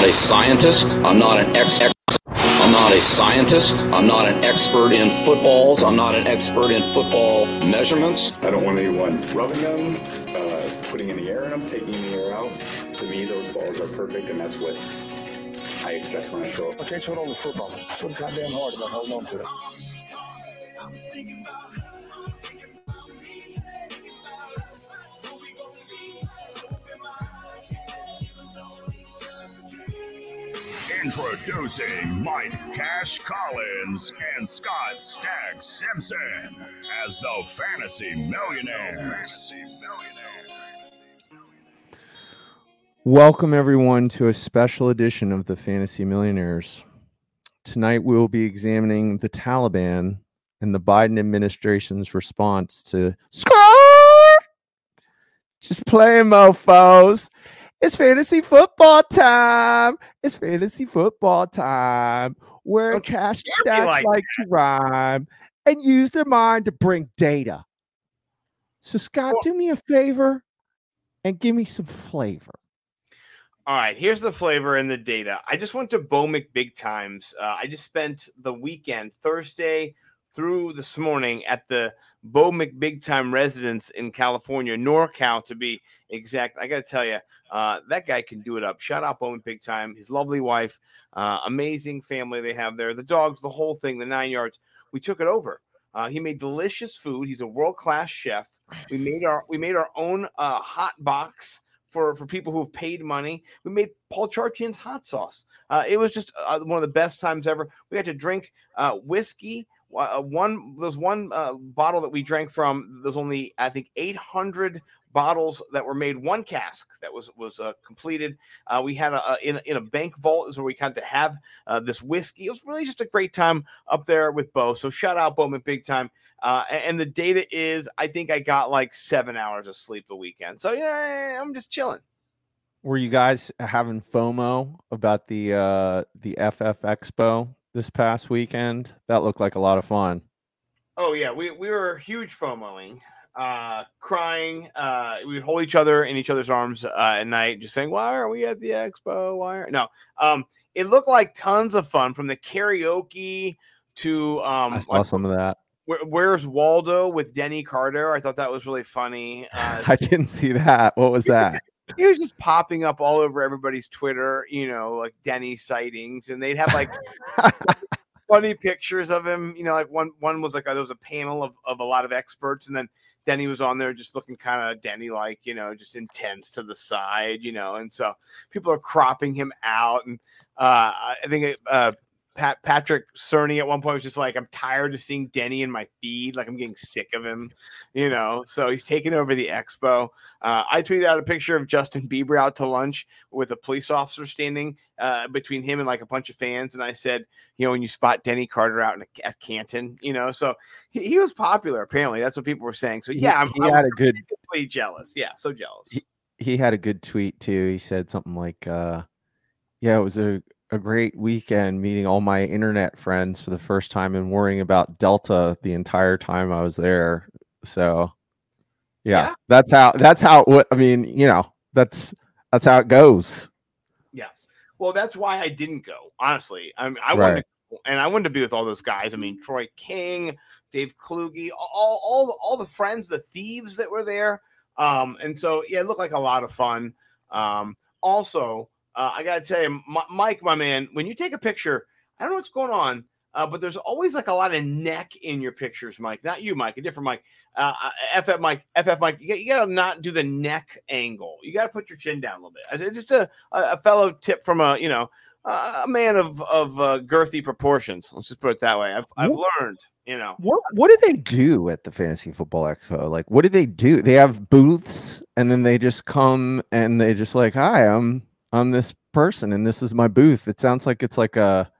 not a scientist. I'm not an ex. I'm not a scientist. I'm not an expert in footballs. I'm not an expert in football measurements. I don't want anyone rubbing them, uh, putting in the air in them, taking the air out. To me, those balls are perfect, and that's what I expect when I show up. I can't hold on to football. So goddamn hard about holding on to it. Introducing Mike Cash Collins and Scott Stacks Simpson as the Fantasy Millionaires. Welcome, everyone, to a special edition of the Fantasy Millionaires. Tonight, we will be examining the Taliban and the Biden administration's response to Skirt! Just playing, mofos. It's fantasy football time. It's fantasy football time where Don't cash stats like like to rhyme and use their mind to bring data. So, Scott, Well- do me a favor and give me some flavor. All right, here's the flavor and the data. I just went to Bomic Big Times. Uh, I just spent the weekend, Thursday through this morning, at the Bo Big Time residence in California, NorCal to be exact. I got to tell you, uh, that guy can do it up. Shout out Bo Big Time, his lovely wife, uh, amazing family they have there, the dogs, the whole thing, the nine yards. We took it over. Uh, he made delicious food. He's a world class chef. We made our we made our own uh, hot box for for people who have paid money. We made Paul Charchian's hot sauce. Uh, it was just uh, one of the best times ever. We had to drink uh, whiskey. Uh, one there's one uh, bottle that we drank from. There's only I think 800 bottles that were made. One cask that was was uh, completed. Uh, we had a, a in in a bank vault is where we got to have uh, this whiskey. It was really just a great time up there with Bo. So shout out Bowman big time. Uh, and the data is, I think I got like seven hours of sleep the weekend. So yeah, I'm just chilling. Were you guys having FOMO about the uh the FF Expo this past weekend? That looked like a lot of fun. Oh yeah, we we were huge FOMOing, uh, crying. Uh, we would hold each other in each other's arms uh, at night, just saying, "Why aren't we at the expo? Why are no?" Um, it looked like tons of fun from the karaoke to um, I saw like, some of that. Where, where's Waldo with Denny Carter? I thought that was really funny. Uh, I didn't see that. What was that? He was just popping up all over everybody's Twitter, you know, like Denny sightings, and they'd have like funny pictures of him. You know, like one one was like a, there was a panel of, of a lot of experts, and then Denny was on there just looking kind of Denny like, you know, just intense to the side, you know, and so people are cropping him out, and uh, I think uh, Pat Patrick Cerny at one point was just like, I'm tired of seeing Denny in my feed, like I'm getting sick of him, you know. So he's taking over the expo. Uh, I tweeted out a picture of Justin Bieber out to lunch with a police officer standing uh, between him and like a bunch of fans, and I said, you know, when you spot Denny Carter out in a, at Canton, you know, so he, he was popular apparently. That's what people were saying. So He- yeah, I'm, he I'm had a good jealous. Yeah, so jealous. he had a good tweet too. He said something like, uh, yeah, it was a, a great weekend meeting all my internet friends for the first time and worrying about Delta the entire time I was there. So yeah, Yeah. that's how that's how it I mean, you know, that's that's how it goes. Yeah. Well, that's why I didn't go. Honestly, I mean, I wanted, Right. to, and I wanted to be with all those guys. I mean, Troy King, Dave Kluge, all, all, the- all the friends, the thieves that were there. Um, and so yeah, it looked like a lot of fun. Um, also, uh, I gotta tell you, M- Mike, my man, when you take a picture, I don't know what's going on. Uh, but there's always like a lot of neck in your pictures, Mike. Not you, Mike, a different Mike. Uh, uh, FF Mike, FF Mike. You, got, you gotta not do the neck angle. You gotta put your chin down a little bit. It's Just a, a a fellow tip from a you know a man of of uh, girthy proportions. Let's just put it that way. I've I've learned. You know. What what do they do at the Fantasy Football Expo? Like, what do they do? They have booths, and then they just come and they just like, "Hi, I'm I'm this person, and this is my booth." It sounds like it's like a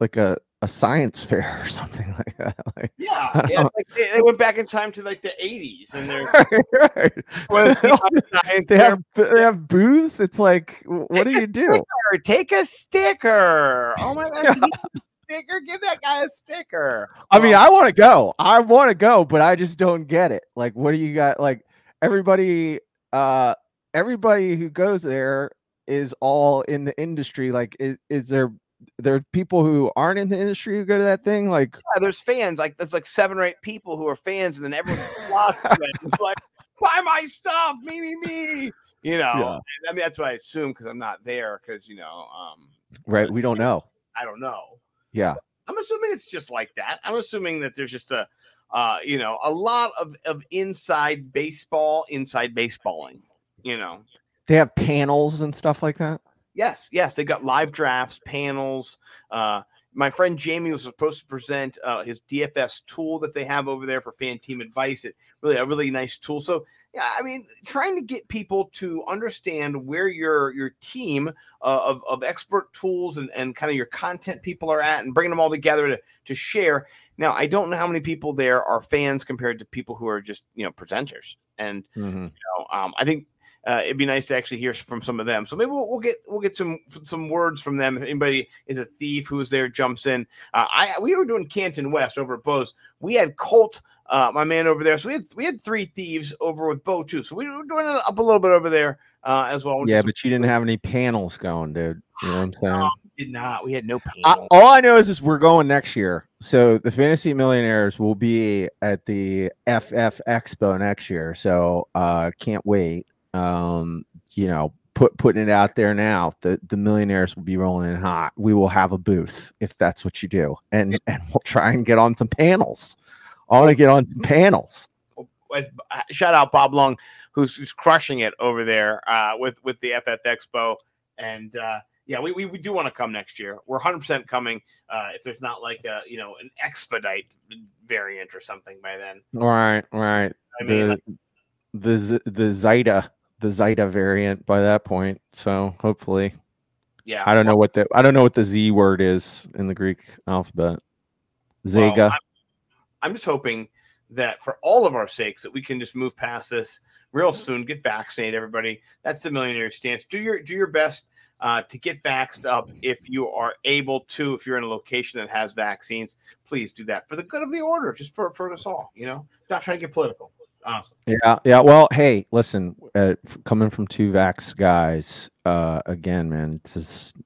like a a science fair or something like that. Like, Yeah, yeah like they, they went back in time to like the '80s, and they're right. how science they have they have booths. It's like, what do Take a you do? sticker, Take a sticker. Oh my god, a sticker. Give that guy a sticker. I mean, I want to go. I want to go, but I just don't get it. Like, what do you got? Like, everybody, uh, everybody who goes there is all in the industry. Like, is, is there there are people who aren't in the industry who go to that thing? Like, Yeah, there's fans. Like there's like seven or eight people who are fans, and then everyone flocks to it. It's like, buy my stuff, me, me, me. You know, Yeah. I mean that's what I assume because I'm not there. Because you know, um, right? We don't know. I don't know. Yeah. I'm assuming it's just like that. I'm assuming that there's just a, uh, you know, a lot of of inside baseball, inside baseballing. You know, They have panels and stuff like that. Yes, yes, they got live drafts, panels. Uh, my friend Jamie was supposed to present uh, his DFS tool that they have over there for fan team advice. It really a really nice tool. So yeah, I mean, trying to get people to understand where your your team uh, of of expert tools and and kind of your content people are at, and bringing them all together to to share. Now, I don't know how many people there are fans compared to people who are just you know presenters, and Mm-hmm. know, um, I think uh, it'd be nice to actually hear from some of them. So maybe we'll, we'll get we'll get some some words from them. If anybody is a thief who's there, jumps in. Uh, I we were doing Canton West over at Bose. We had Colt, uh, my man over there. So we had we had three thieves over with Bo too. So we were doing it up a little bit over there uh, as well. Yeah, Just- but you didn't have any panels going, dude. You know what I'm saying? No, did not. We had no panels. All I know is, is we're going next year. So the Fantasy Millionaires will be at the FF Expo next year. So uh can't wait. Um, you know, put putting it out there now. The the millionaires will be rolling in hot. We will have a booth if that's what you do. And and we'll try and get on some panels. I want to get on some panels. uh, shout out Bob Long, who's, who's crushing it over there uh, with with the FF Expo, and uh, yeah, we, we, we do want to come next year. We're 100 percent coming. Uh, if there's not like a you know an expedite variant or something by then, All right, all right. I mean, the the the Zeta the Zeta variant by that point. So hopefully yeah, I don't know what the I don't know what the Z word is in the Greek alphabet. Well, Zega. I'm, I'm just hoping that for all of our sakes that we can just move past this real soon. Get vaccinated, everybody. That's the millionaire stance. Do your do your best uh, to get vaxxed up if you are able to. If you're in a location that has vaccines, please do that for the good of the order, just for for us all. You know, not trying to get political. Honestly, yeah, yeah. Well, hey, listen, uh, coming from two vax guys, uh, again, man, it's just,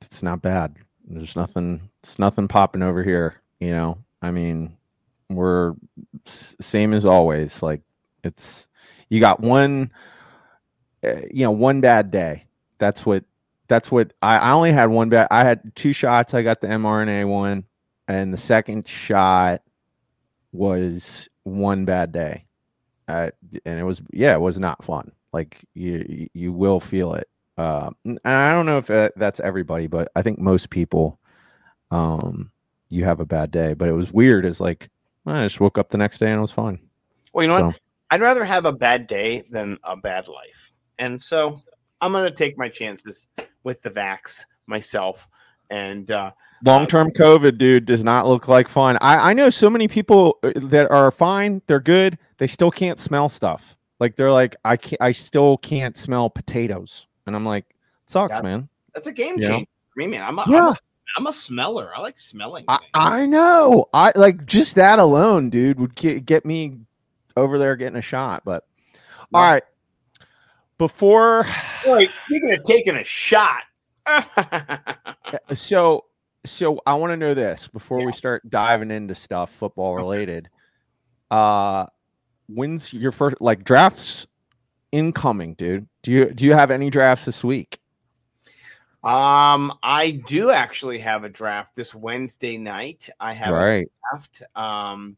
it's not bad. There's nothing, it's nothing popping over here. You know, I mean, we're same as always. Like it's you got one, uh, you know, one bad day. That's what. That's what I, I only had one bad. I had two shots. I got the mRNA one, and the second shot was one bad day, uh, and it was yeah, it was not fun. Like you you- will feel it. Uh, and I don't know if that, that's everybody, but I think most people, um, you have a bad day. But it was weird. Is like I just woke up the next day and it was fine. well, you know what? I'd rather have a bad day than a bad life, and so I'm to take my chances with the vax myself. And uh, Long term COVID, dude, does not look like fun. I, I know so many people uh, that are fine, they're good, they still can't smell stuff. Like they're like, I can't, I still can't smell potatoes, and I'm like, sucks, Yeah. man. that's a game changer for me, man. I'm a, Yeah. I'm, a, I'm a smeller. I like smelling. I. I know. I like just that alone, dude, would get, get me over there getting a shot. But all Yeah. right, before Wait, speaking of taking a shot. so so I want to know this before Yeah. we start diving into stuff football related. Uh when's your first like drafts incoming, dude? Do you do you have any drafts this week? um, I do actually have a draft this Wednesday night. I have a draft um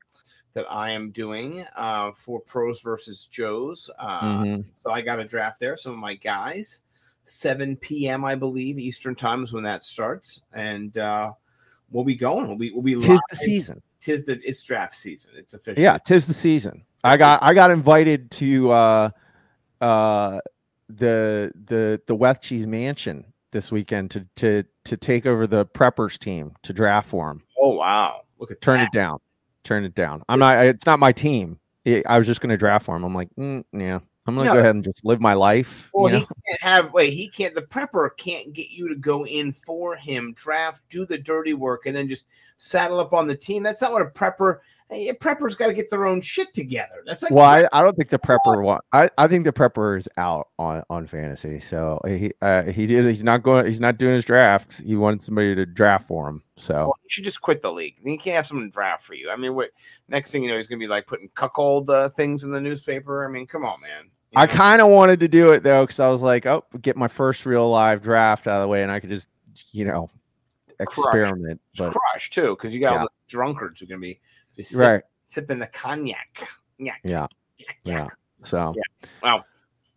that I am doing uh for pros versus Joes. Uh Mhm. so I got a draft there, some of my guys. 7 p.m. I believe Eastern time is when that starts. And uh we'll be going. We'll be we'll be Tis live. the season. Tis the it's draft season. It's official. Yeah, tis the season. I got I got invited to uh uh the the the Cheese Mansion this weekend to to to take over the preppers team to draft for him. Oh wow. Look at Turn that. it down. Turn it down. I'm not. It's not my team. It- I was just going to draft for him. I'm like, mm, yeah. I'm to No. go ahead and just live my life. Well, you he know? can't have wait. He can't. The prepper can't get you to go in for him, draft, do the dirty work, and then just saddle up on the team. That's not what a prepper. Hey, preppers got to get their own shit together. That's like Well, I, I don't think the prepper want. I, I think the prepper is out on on fantasy. So he uh, he did. He's not going. He's not doing his draft. He wanted somebody to draft for him. So Well, you should just quit the league. You can't have someone draft for you. I mean, what? Next thing you know, he's gonna be like putting cuckold uh, things in the newspaper. I mean, come on, man. You I kind of wanted to do it though because I was like, oh, get my first real live draft out of the way, and I could just you know experiment. But crush too, because you got Yeah. all the drunkards who are gonna be just sip, right, sipping the cognac. Yeah, yeah. cognac. So Wow.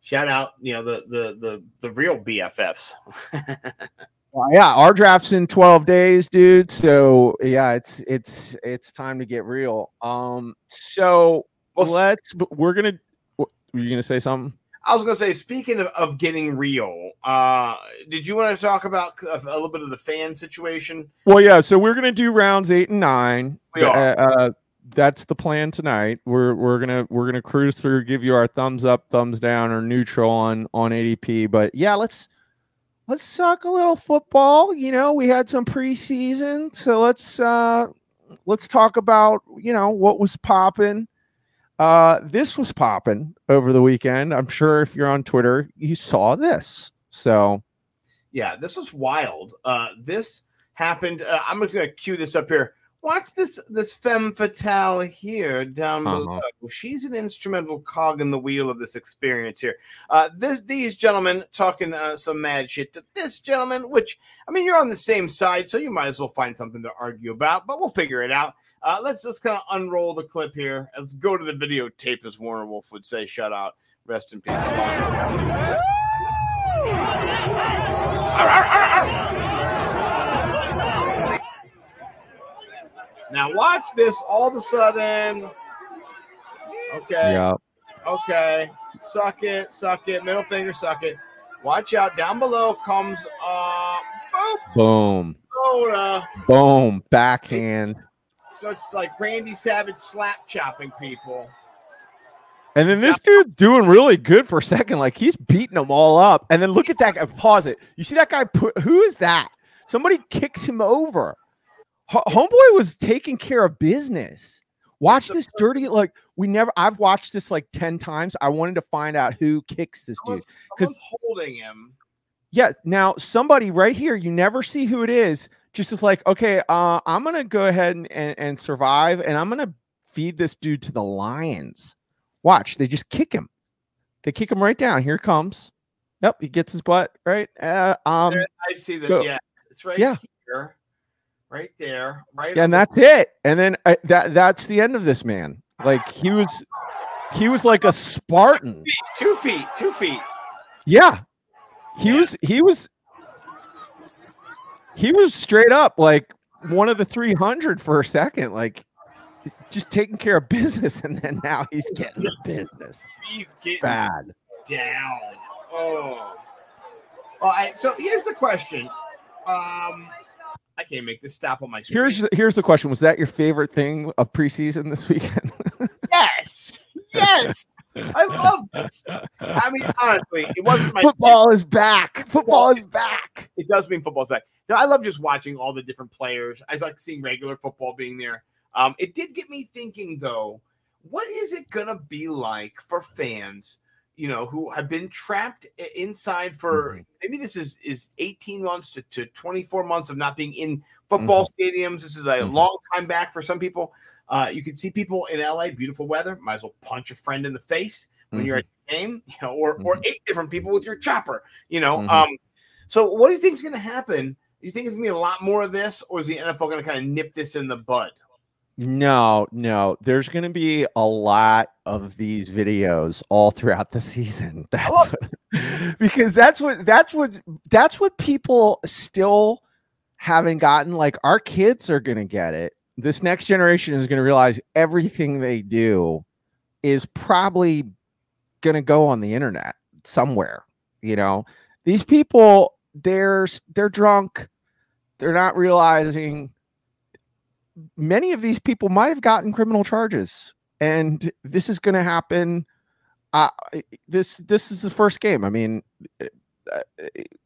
Shout out, you know, the the the the real BFFs. Well, yeah, our draft's in 12 days, dude. So yeah, it's it's it's time to get real. Um, so Well, let's. We're gonna. Were you gonna say something? I was gonna say, speaking of, of getting real, uh, did you want to talk about a, a little bit of the fan situation? Well, yeah. So we're gonna do rounds eight and nine. We Uh, are. uh, that's the plan tonight. We're we're gonna we're gonna cruise through, give you our thumbs up, thumbs down, or neutral on on ADP. But yeah, let's let's talk a little football. You know, we had some preseason, so let's uh let's talk about you know what was popping. Uh, this was popping over the weekend. I'm sure if you're on Twitter, you saw this. So Yeah, this was wild. Uh, this happened. Uh, I'm just gonna cue this up here. Watch this this femme fatale here down Uh-huh. below. She's an instrumental cog in the wheel of this experience here. Uh, this these gentlemen talking uh, some mad shit to this gentleman, which I mean you're on the same side, so you might as well find something to argue about. But we'll figure it out. Uh, let's just kind of unroll the clip here. Let's go to the videotape, as Warner Wolf would say. Shut out, rest in peace. Now watch this. All of a sudden, okay, yeah, okay, suck it, suck it, middle finger, suck it. Watch out. Down below comes uh, boop, boom, soda. boom, backhand. So it's like Randy Savage slap chopping people. And then this dude doing really good for a second, like he's beating them all up. And then look at that guy. Pause it. You see that guy? Put who is that? Somebody kicks him over. Ho- Homeboy was taking care of business. Watch this dirty. Like we never. I've watched this like ten times. I wanted to find out who kicks this dude. Someone's holding him. Yeah. Now somebody right here. You never see who it is. Just is like, okay, uh, I'm gonna go ahead and, and, and survive, and I'm gonna feed this dude to the lions. Watch, they just kick him. They kick him right down. Here it comes. Yep, he gets his butt right. Uh, um, I see that. go. Yeah, it's right Yeah. here, right there, right. yeah, and the- that's it. And then uh, that that's the end of this man. Like he was, he was like a Spartan. two feet, two feet. Yeah, he was. He was. He was straight up like one of the 300 for a second, like just taking care of business, and then now he's getting the business. He's getting Bad. down. Oh. All right. So here's the question. Um, I can't make this stop on my screen. Here's the- here's the question: Was that your favorite thing of preseason this weekend? yes, yes. I love this. I mean, honestly, it wasn't my Football is back. Football is back. It does mean football's back. No, I love just watching all the different players. I like seeing regular football being there. Um, it did get me thinking, though, what is it gonna be like for fans, you know, who have been trapped inside for maybe this is is 18 months to, to 24 months of not being in football stadiums. This is a Mhm. long time back for some people. Uh, you can see people in LA, beautiful weather. Might as well punch a friend in the face when you're at the game, you know, or or Mhm. eight different people with your chopper, you know. Mhm. Um, so what do you think is going to happen? Do you think it's going to be a lot more of this, or is the NFL going to kind of nip this in the bud? No, no. There's going to be a lot of these videos all throughout the season. That's love what- because that's what that's what that's what people still haven't gotten. Like our kids are going to get it. This next generation is going to realize everything they do is probably going to go on the internet somewhere. You know, these people they're they're drunk. They're not realizing many of these people might have gotten criminal charges and this is going to happen uh, this this is the first game. I mean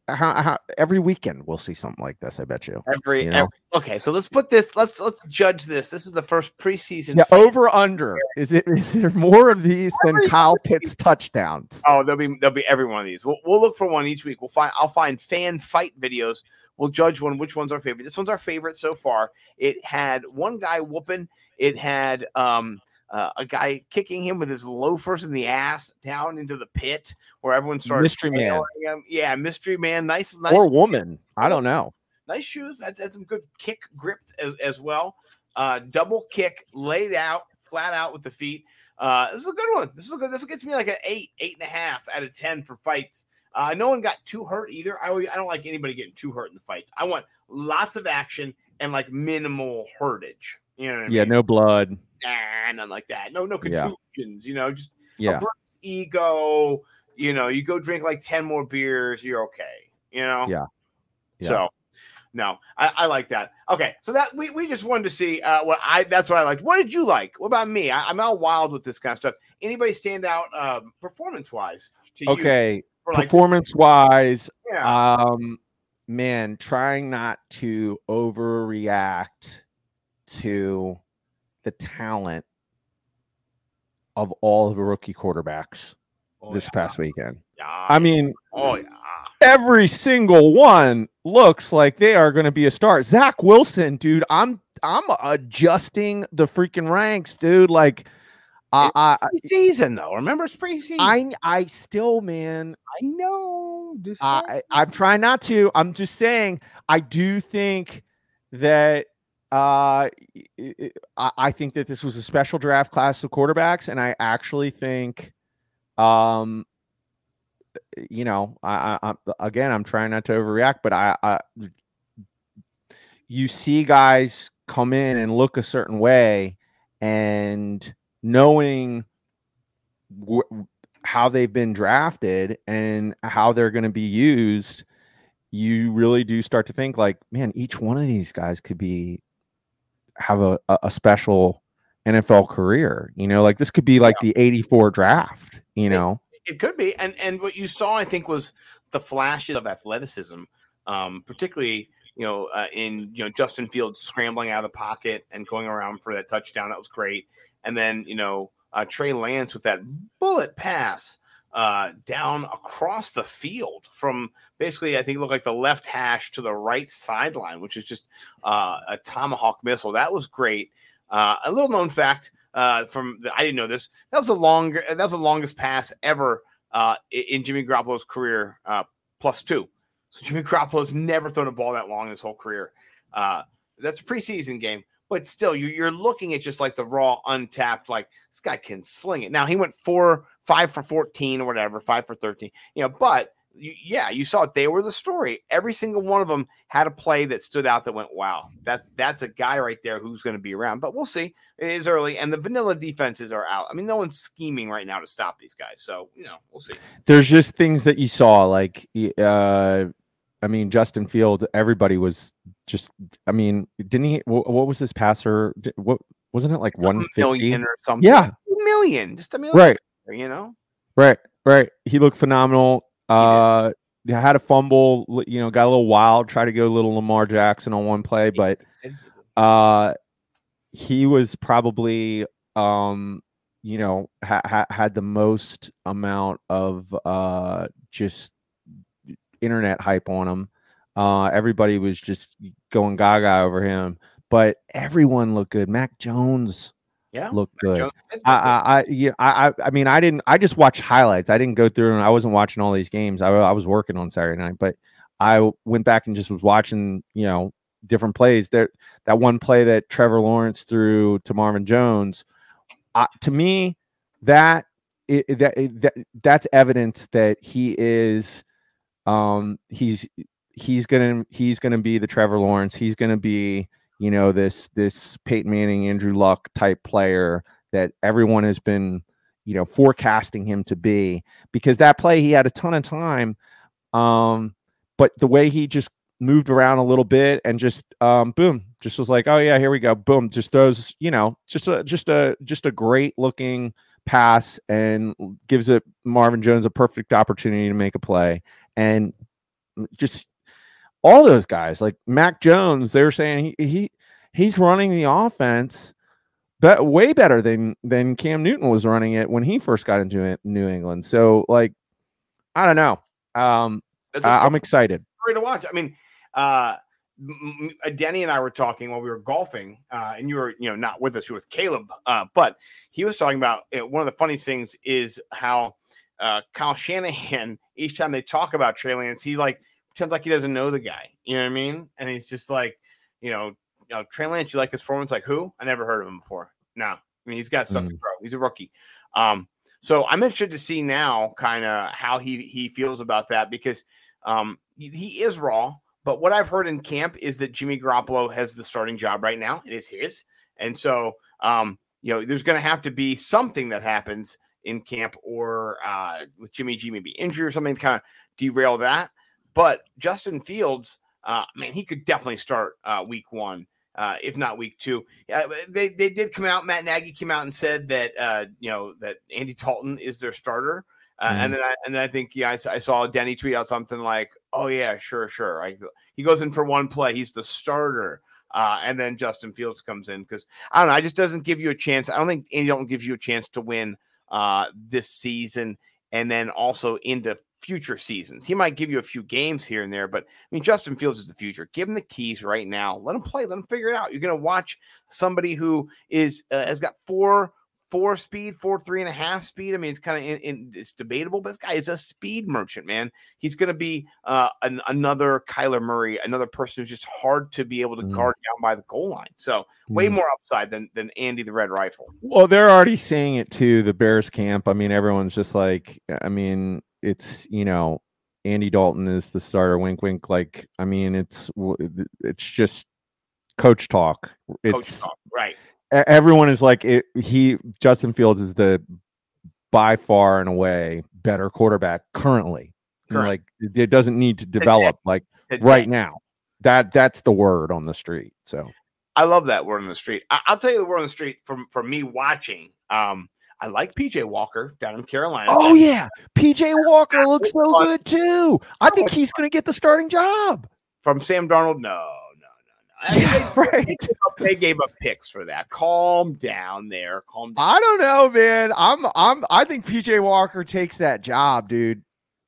how, how, every weekend we'll see something like this. I bet you. Every, You know? every okay, so let's put this. Let's let's judge this. This is the first preseason. Yeah, over under. Is it is there more of these than Kyle Pitts touchdowns? Oh, there'll be there'll be every one of these. We'll, we'll look for one each week. We'll find I'll find fan fight videos. We'll judge one which one's our favorite. This one's our favorite so far. It had one guy whooping. It had um uh, a guy kicking him with his loafers in the ass down into the pit where everyone started Mystery man. him. Yeah, mystery man. Nice, nice, Or woman? I don't know. nice shoes. That's, that's some good kick grip as, as well. Uh, double kick, laid out, flat out with the feet. Uh, this is a good one. This is a good. This gets me like an eight, eight and a half out of ten for fights. Uh, no one got too hurt either. I I don't like anybody getting too hurt in the fights. I want lots of action and like minimal hurtage. You know what I Yeah, mean? no blood. Nah, none like that. No, no Yeah. contusions. You know, just Yeah. ego. You know, you go drink like ten more beers, you're okay. You know. Yeah. Yeah. So. No, I, I like that. Okay, so that we, we just wanted to see uh, what I that's what I liked. What did you like? What about me? I, I'm all wild with this kind of stuff. Anybody stand out um, performance wise to you? Okay. like, Performance wise, yeah. um, man, trying not to overreact to the talent of all of the rookie quarterbacks Oh, this yeah. past weekend. Yeah. I mean, oh yeah. every single one looks like they are going to be a star. Zach Wilson, dude, I'm I'm adjusting the freaking ranks, dude. Like, I I Season though. Remember it's preseason. I, I still, man, I know. Just I. I'm trying not to. I'm just saying I do think that uh i- think that this was a special draft class of quarterbacks, and I actually think um you know I, I again I'm trying not to overreact, but I, I you see guys come in and look a certain way and knowing wh- how they've been drafted and how they're going to be used you really do start to think like man each one of these guys could be have a, a, special nfl career you know like this could be like the 84 draft you know It could be, and and what you saw, I think, was the flashes of athleticism, um, particularly you know uh, in you know Justin Fields scrambling out of the pocket and going around for that touchdown. That was great, and then you know uh, Trey Lance with that bullet pass uh, down across the field from basically I think looked like the left hash to the right sideline, which is just uh, a tomahawk missile. That was great. Uh, a little known fact uh, from the, I didn't know this. That was the longer. That was the longest pass ever uh, in Jimmy Garoppolo's career, uh, plus two. So Jimmy Garoppolo's never thrown a ball that long his whole career. Uh, that's a preseason game, but still, you, you're looking at just like the raw, untapped. Like this guy can sling it. Now he went four, five for fourteen or whatever, five for thirteen. You know, but yeah, you saw it. They were the story. Every single one of them had a play that stood out that went, wow, that that's a guy right there who's going to be around. But we'll see. It is early, and the vanilla defenses are out. I mean, no one's scheming right now to stop these guys. So you know, we'll see. there's just things that you saw like uh i mean justin field everybody was just i mean didn't he wh- what was his passer what wasn't it like one million or something. yeah a million, just a million. right You know, Right, right. He looked phenomenal. Uh, had a fumble. You know, got a little wild. Tried to go a little Lamar Jackson on one play, but uh, he was probably um, you know, ha- ha- had the most amount of uh just internet hype on him. Uh, everybody was just going gaga over him, but everyone looked good. Mac Jones yeah. looked good. I, I, I, yeah, I, I, I mean, I didn't. I just watched highlights. I didn't go through and I wasn't watching all these games. I, I was working on Saturday night, but I went back and just was watching. You know, different plays. There, that one play that Trevor Lawrence threw to Marvin Jones. Uh, to me, that i- i- that i- that that's evidence that he is, um, he's he's gonna he's gonna be the Trevor Lawrence. He's gonna be you know this this Peyton Manning, Andrew Luck type player that everyone has been you know forecasting him to be because that play he had a ton of time um but the way he just moved around a little bit and just um boom just was like oh yeah here we go boom just throws you know just a just a just a great looking pass and gives it Marvin Jones a perfect opportunity to make a play. And just all those guys, like Mac Jones, they were saying he, he he's running the offense but way better than than Cam Newton was running it when he first got into it, New England. So like I don't know. Um I, I'm excited. to watch. I mean, uh, m- Denny and I were talking while we were golfing, uh, and you were, you know, not with us. You were with Caleb, uh, but he was talking about you know, one of the funniest things is how uh, Kyle Shanahan, each time they talk about Trey Lance, he like pretends like he doesn't know the guy. You know what I mean? And he's just like, you know, you know, Trey Lance, you like his performance? Like who? I never heard of him before. No, I mean he's got stuff to grow. He's a rookie. Um, so I'm interested to see now, kind of how he he feels about that because um, he, he is raw. But what I've heard in camp is that Jimmy Garoppolo has the starting job right now. It is his, and so um, you know there's going to have to be something that happens in camp or uh, with Jimmy G maybe injury or something to kind of derail that. But Justin Fields, uh, man, he could definitely start uh, week one. Uh, if not week two, uh, they they did come out. Matt Nagy came out and said that uh, you know that Andy Dalton is their starter, uh, and then I, and then I think yeah I, I saw Denny tweet out something like oh yeah sure sure I, he goes in for one play he's the starter uh, and then Justin Fields comes in because I don't know I just doesn't give you a chance I don't think Andy Dalton gives you a chance to win uh, this season and then also into future seasons he might give you a few games here and there but I mean Justin Fields is the future give him the keys right now let him play let him figure it out you're gonna watch somebody who is uh, has got four four speed, four three and a half speed. I mean, it's kind of in, in, it's debatable, but this guy is a speed merchant, man. He's going to be uh, an, another Kyler Murray, another person who's just hard to be able to Mm. guard down by the goal line. So way Mm. more upside than than Andy the Red Rifle. Well, they're already saying it too. The Bears camp. I mean, everyone's just like, I mean, it's you know, Andy Dalton is the starter. Wink, wink. Like, I mean, it's it's just coach talk. It's Coach talk, right? everyone is like it, he Justin Fields is the by far and away better quarterback currently. Like it, it doesn't need to develop like Today. right now. That that's the word on the street. So I love that word on the street. I, will tell you the word on the street from from me watching. Um, I like PJ Walker down in Carolina. Oh yeah, PJ Walker looks so good too. I think he's going to get the starting job. From Sam Darnold, no, no, no, no. Yeah, They, right. gave up, they gave up picks for that. Calm down there. Calm down. I don't know, man. I'm I'm I think PJ Walker takes that job, dude.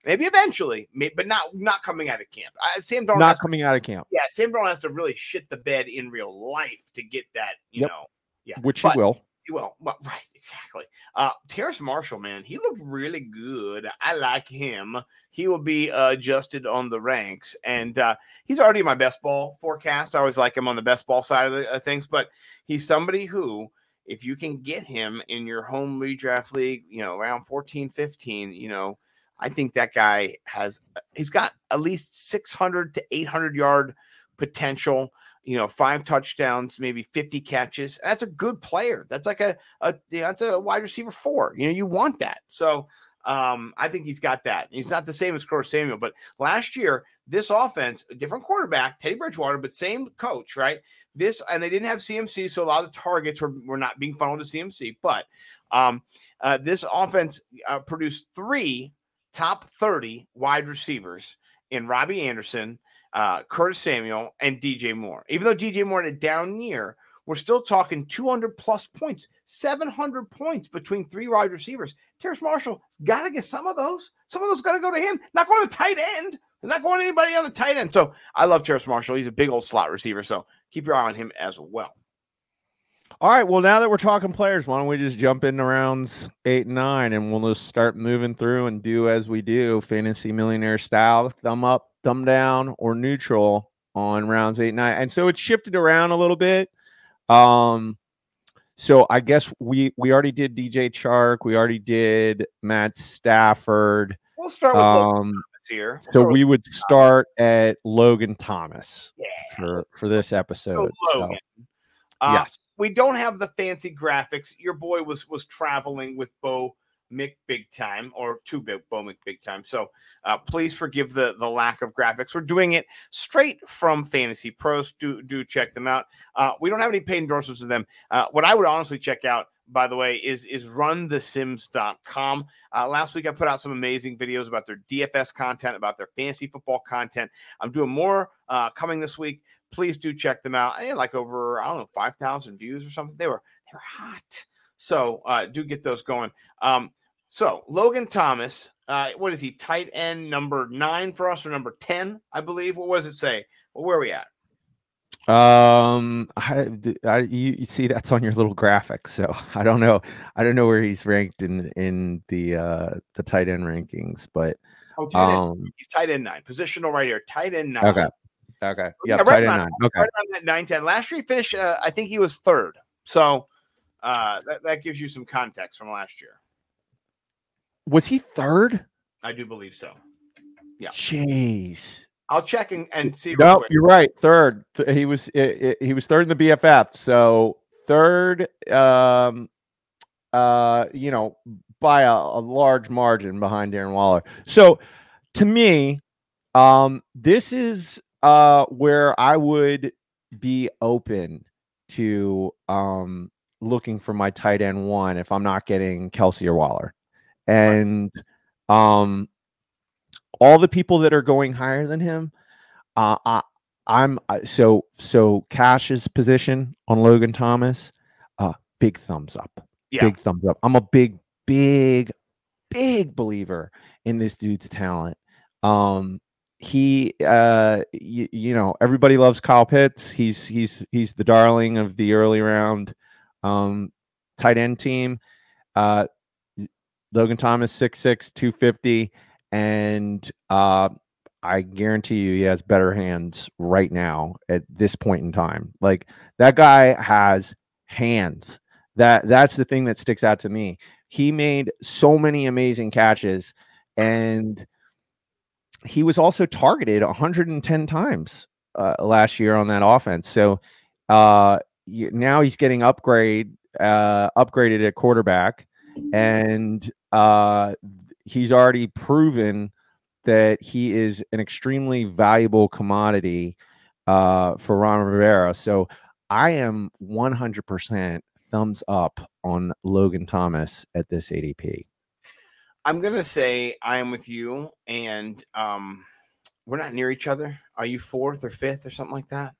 Maybe eventually, may- but not not coming out of camp. I, Sam Darnold, Not coming out of camp, yeah, Sam Darnold has to really shit the bed in real life to get that. You Yep. know, yeah, which But- he will. Well, well, right, exactly. Uh, Terrace Marshall, man, he looked really good. I like him. He will be uh, adjusted on the ranks, and uh, he's already my best ball forecast. I always like him on the best ball side of the uh, things, but he's somebody who, if you can get him in your home redraft league, you know, around 14, 15, you know, I think that guy has, uh, he's got at least 600 to 800 yard potential you know, five touchdowns, maybe 50 catches. That's a good player. That's like a, a you know, that's a wide receiver four. You know, you want that. So um, I think he's got that. He's not the same as Curtis Samuel, but last year, this offense, a different quarterback, Teddy Bridgewater, but same coach, right? This and they didn't have CMC, so a lot of the targets were, were not being funneled to CMC. But um, uh, this offense uh, produced three top 30 wide receivers in Robbie Anderson, uh, Curtis Samuel, and DJ Moore. Even though DJ Moore had a down year, we're still talking 200 plus points, 700 points between three wide receivers. Terrace Marshall has got to get some of those. Some of those got to go to him, not going to the tight end. Not going to anybody on the tight end. So I love Terrace Marshall. He's a big old slot receiver. So keep your eye on him as well. All right. Well, now that we're talking players, why don't we just jump into rounds eight and nine, and we'll just start moving through and do as we do, fantasy millionaire style, thumb up, thumb down, or neutral on rounds eight and nine. And so it's shifted around a little bit. Um, so I guess we we already did DJ Chark, we already did Matt Stafford. We'll start with Logan Um, Thomas here. We'll so we would start at Logan Thomas yeah, for for this episode. So, Logan. Uh, yes. we don't have the fancy graphics. Your boy was was traveling with Bo Mick Big Time or two big Bo Mick Big Time. So uh, please forgive the the lack of graphics. We're doing it straight from Fantasy Pros. Do do check them out. Uh, we don't have any paid endorsements with them. Uh, what I would honestly check out by the way, is is runthesims.com. Uh, last week I put out some amazing videos about their DFS content, about their fantasy football content. I'm doing more uh, coming this week. Please do check them out. I had like over I don't know five thousand views or something. They were they were hot. So uh, do get those going. Um, so Logan Thomas, uh, what is he? Tight end number nine for us or number ten, I believe. What was it say? Well, where are we at? Um, I, I you, you see that's on your little graphic, so I don't know. I don't know where he's ranked in in the uh the tight end rankings, but Oh, tight um, He's tight end nine, positional right here. Tight end nine. okay, okay, yeah, Yeah, right tight end nine. Okay, right around that 9 10. Last year, he finished, uh, I think he was third. So uh, that, that gives you some context from last year. Was he third? I do believe so. Yeah. Jeez. I'll check and, and see. No, quick. you're right. Third. He was he was third in the BFF. So third, um, uh, you know, by a, a large margin behind Darren Waller. So to me, um, this is uh where I would be open to um looking for my tight end one if I'm not getting Kelce or Waller, and um all the people that are going higher than him, uh, I, I'm so so Cash's position on Logan Thomas, uh, big thumbs up, Yeah. big thumbs up. I'm a big, big, big believer in this dude's talent. Um, he, uh, you know, everybody loves Kyle Pitts. He's he's he's the darling of the early round, um, tight end team. Uh, Logan Thomas, 6'6", 250 and uh, I guarantee you he has better hands right now at this point in time. Like that guy has hands. That that's the thing that sticks out to me. He made so many amazing catches, and he was also targeted 110 times uh, last year on that offense. So uh, now he's getting upgrade uh, upgraded at quarterback, and uh, he's already proven that he is an extremely valuable commodity uh, for Ron Rivera. So I am 100% thumbs up on Logan Thomas at this ADP. I'm going to say I am with you, and um, we're not near each other. Are you fourth or fifth or something like that?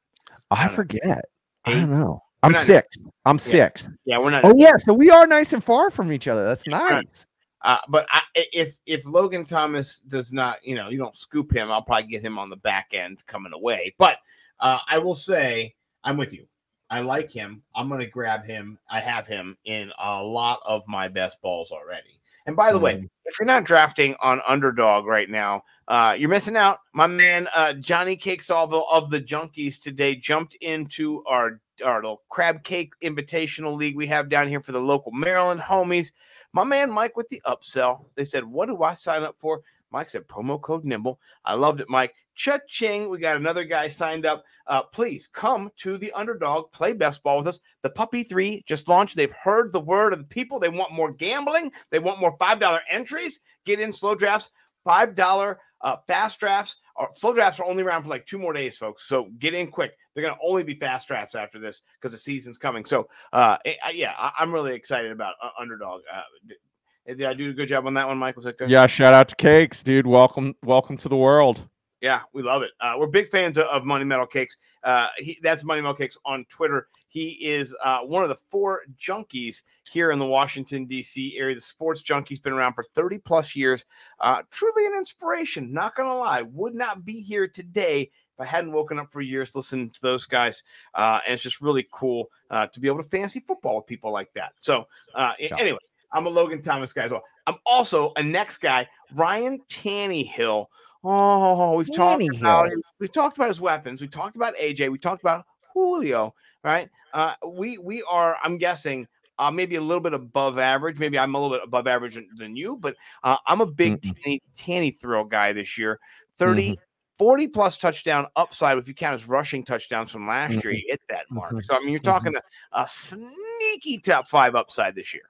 I know. forget. I don't know. I'm sixth. I'm sixth. Yeah, we're not. Oh yeah, so we are nice and far from each other. That's nice. Uh, but I, if if Logan Thomas does not, you know, you don't scoop him, I'll probably get him on the back end coming away. But uh, I will say I'm with you. I like him. I'm going to grab him. I have him in a lot of my best balls already. And by the way, Mhm. if you're not drafting on underdog right now, uh, you're missing out. My man uh, Johnny Cakes Auville of the Junkies today jumped into our our little crab cake invitational league we have down here for the local Maryland homies. My man Mike with the upsell. They said, What do I sign up for? Mike said, Promo code Nimble. I loved it, Mike. Cha-ching. We got another guy signed up. Uh, please come to the underdog, play best ball with us. The Puppy 3 just launched. They've heard the word of the people. They want more gambling. They want more $5 entries. Get in slow drafts, $5 uh, fast drafts. Or slow drafts are only around for like two more days, folks. So get in quick. They're going to only be fast drafts after this because the season's coming. So, uh, eh, yeah, I, I'm really excited about uh, underdog. Uh, did, did I do a good job on that one, Mike? Was that good? Yeah, shout out to Cakes, dude. Welcome, welcome to the world. Yeah, we love it. Uh, we're big fans of, Money Metal Cakes. Uh, he, that's Money Metal Cakes on Twitter. He is uh, one of the four junkies here in the Washington, D.C. area. The sports junkie's been around for 30 plus years. Uh, truly an inspiration. Not going to lie. Would not be here today if I hadn't woken up for years listening to those guys. Uh, and it's just really cool uh, to be able to fancy football with people like that. So, uh, Yeah. anyway, I'm a Logan Thomas guy as well. I'm also a next guy, Ryan Tannehill. Oh, we've talked about his, we've talked about his weapons. We talked about AJ. We talked about Julio. Right? Uh, we we are. I'm guessing. Uh, maybe a little bit above average. Maybe I'm a little bit above average than, you, but uh, I'm a big. Tanny, Tanny throw guy this year. 30, Mm-hmm. 40 plus touchdown upside. If you count his rushing touchdowns from last Mm-hmm. year, he hit that mark. Mhm. So I mean, you're talking a, a sneaky top five upside this year.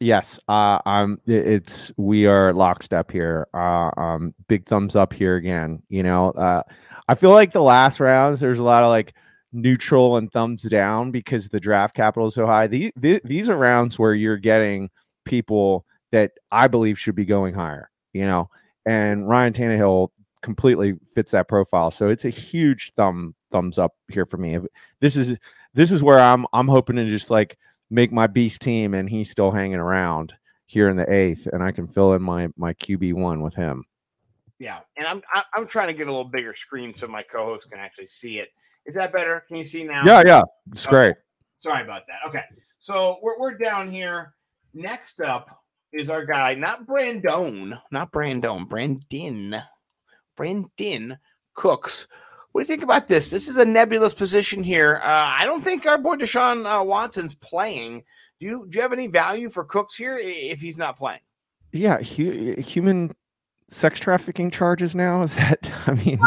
Yes, uh, I'm. It's we are lockstep here. Uh, um, big thumbs up here again. You know, uh, I feel like the last rounds there's a lot of like neutral and thumbs down because the draft capital is so high. The, the, these are rounds where you're getting people that I believe should be going higher, you know, and Ryan Tannehill completely fits that profile. So it's a huge thumb thumbs up here for me. This is this is where I'm I'm hoping to just like make my beast team and he's still hanging around here in the eighth, and I can fill in my my QB one with him. Yeah, and I'm I'm trying to get a little bigger screen so my co-host can actually see it. Is that better? Can you see now? Yeah, yeah, it's Okay. great. Sorry about that. Okay, so we're we're down here. Next up is our guy, not Brandon, not Brandon, Brandon, Brandin Cooks. What do you think about this? This is a nebulous position here. Uh, I don't think our boy Deshaun uh, Watson's playing. Do you do you have any value for Cooks here if he's not playing? Yeah, hu- human sex trafficking charges now. Is that? I mean,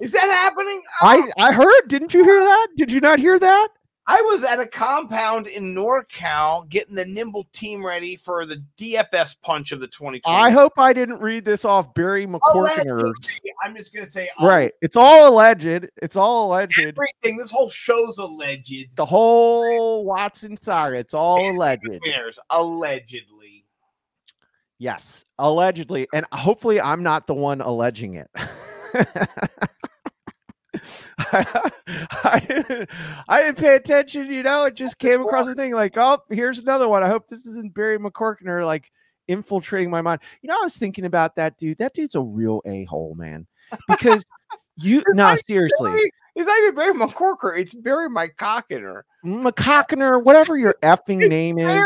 Is that happening? I I heard. Didn't you hear that? Did you not hear that? I was at a compound in NorCal getting the Nimble team ready for the DFS punch of the 2020. I hope I didn't read this off Barry McCorkner's. I'm just gonna say Right. It's all alleged. It's all alleged. Everything. This whole show's alleged. The whole Watson saga. It's all And alleged. Winners, allegedly. Yes, allegedly, and hopefully, I'm not the one alleging it. I, I didn't, I didn't pay attention, you know. It just came across the thing like, oh, here's another one. I hope this isn't Barry McCorkner like infiltrating my mind. You know, I was thinking about that dude. That dude's a real a hole, man. Because you, no, seriously, Barry- It's not even Barry McCorker. It's Barry McCockiner. McCockner, whatever your effing name is.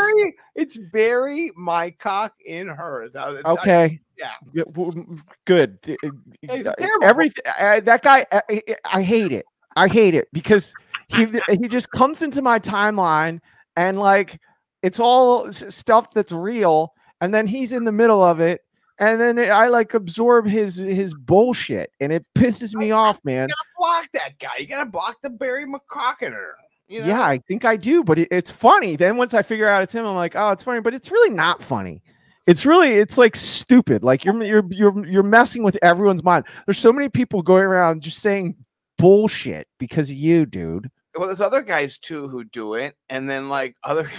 It's Barry my cock in her. It's it's Okay. Yeah. Yeah, w- w- Good. Uh. Everything. Uh, that guy. I, I- I hate it. I hate it because he he just comes into my timeline and like it's all stuff that's real, and then he's in the middle of it, and then I like absorb his his bullshit, and it pisses me off, man. block that guy. You gotta block the Barry McCockiner. You know? Yeah, I think I do, but it, it's funny. Then once I figure out it's him, I'm like, oh, it's funny, but it's really not funny. It's really, it's like stupid. Like you're you're you're you're messing with everyone's mind. There's so many people going around just saying bullshit because of you, dude. well, there's other guys too who do it, and then like other.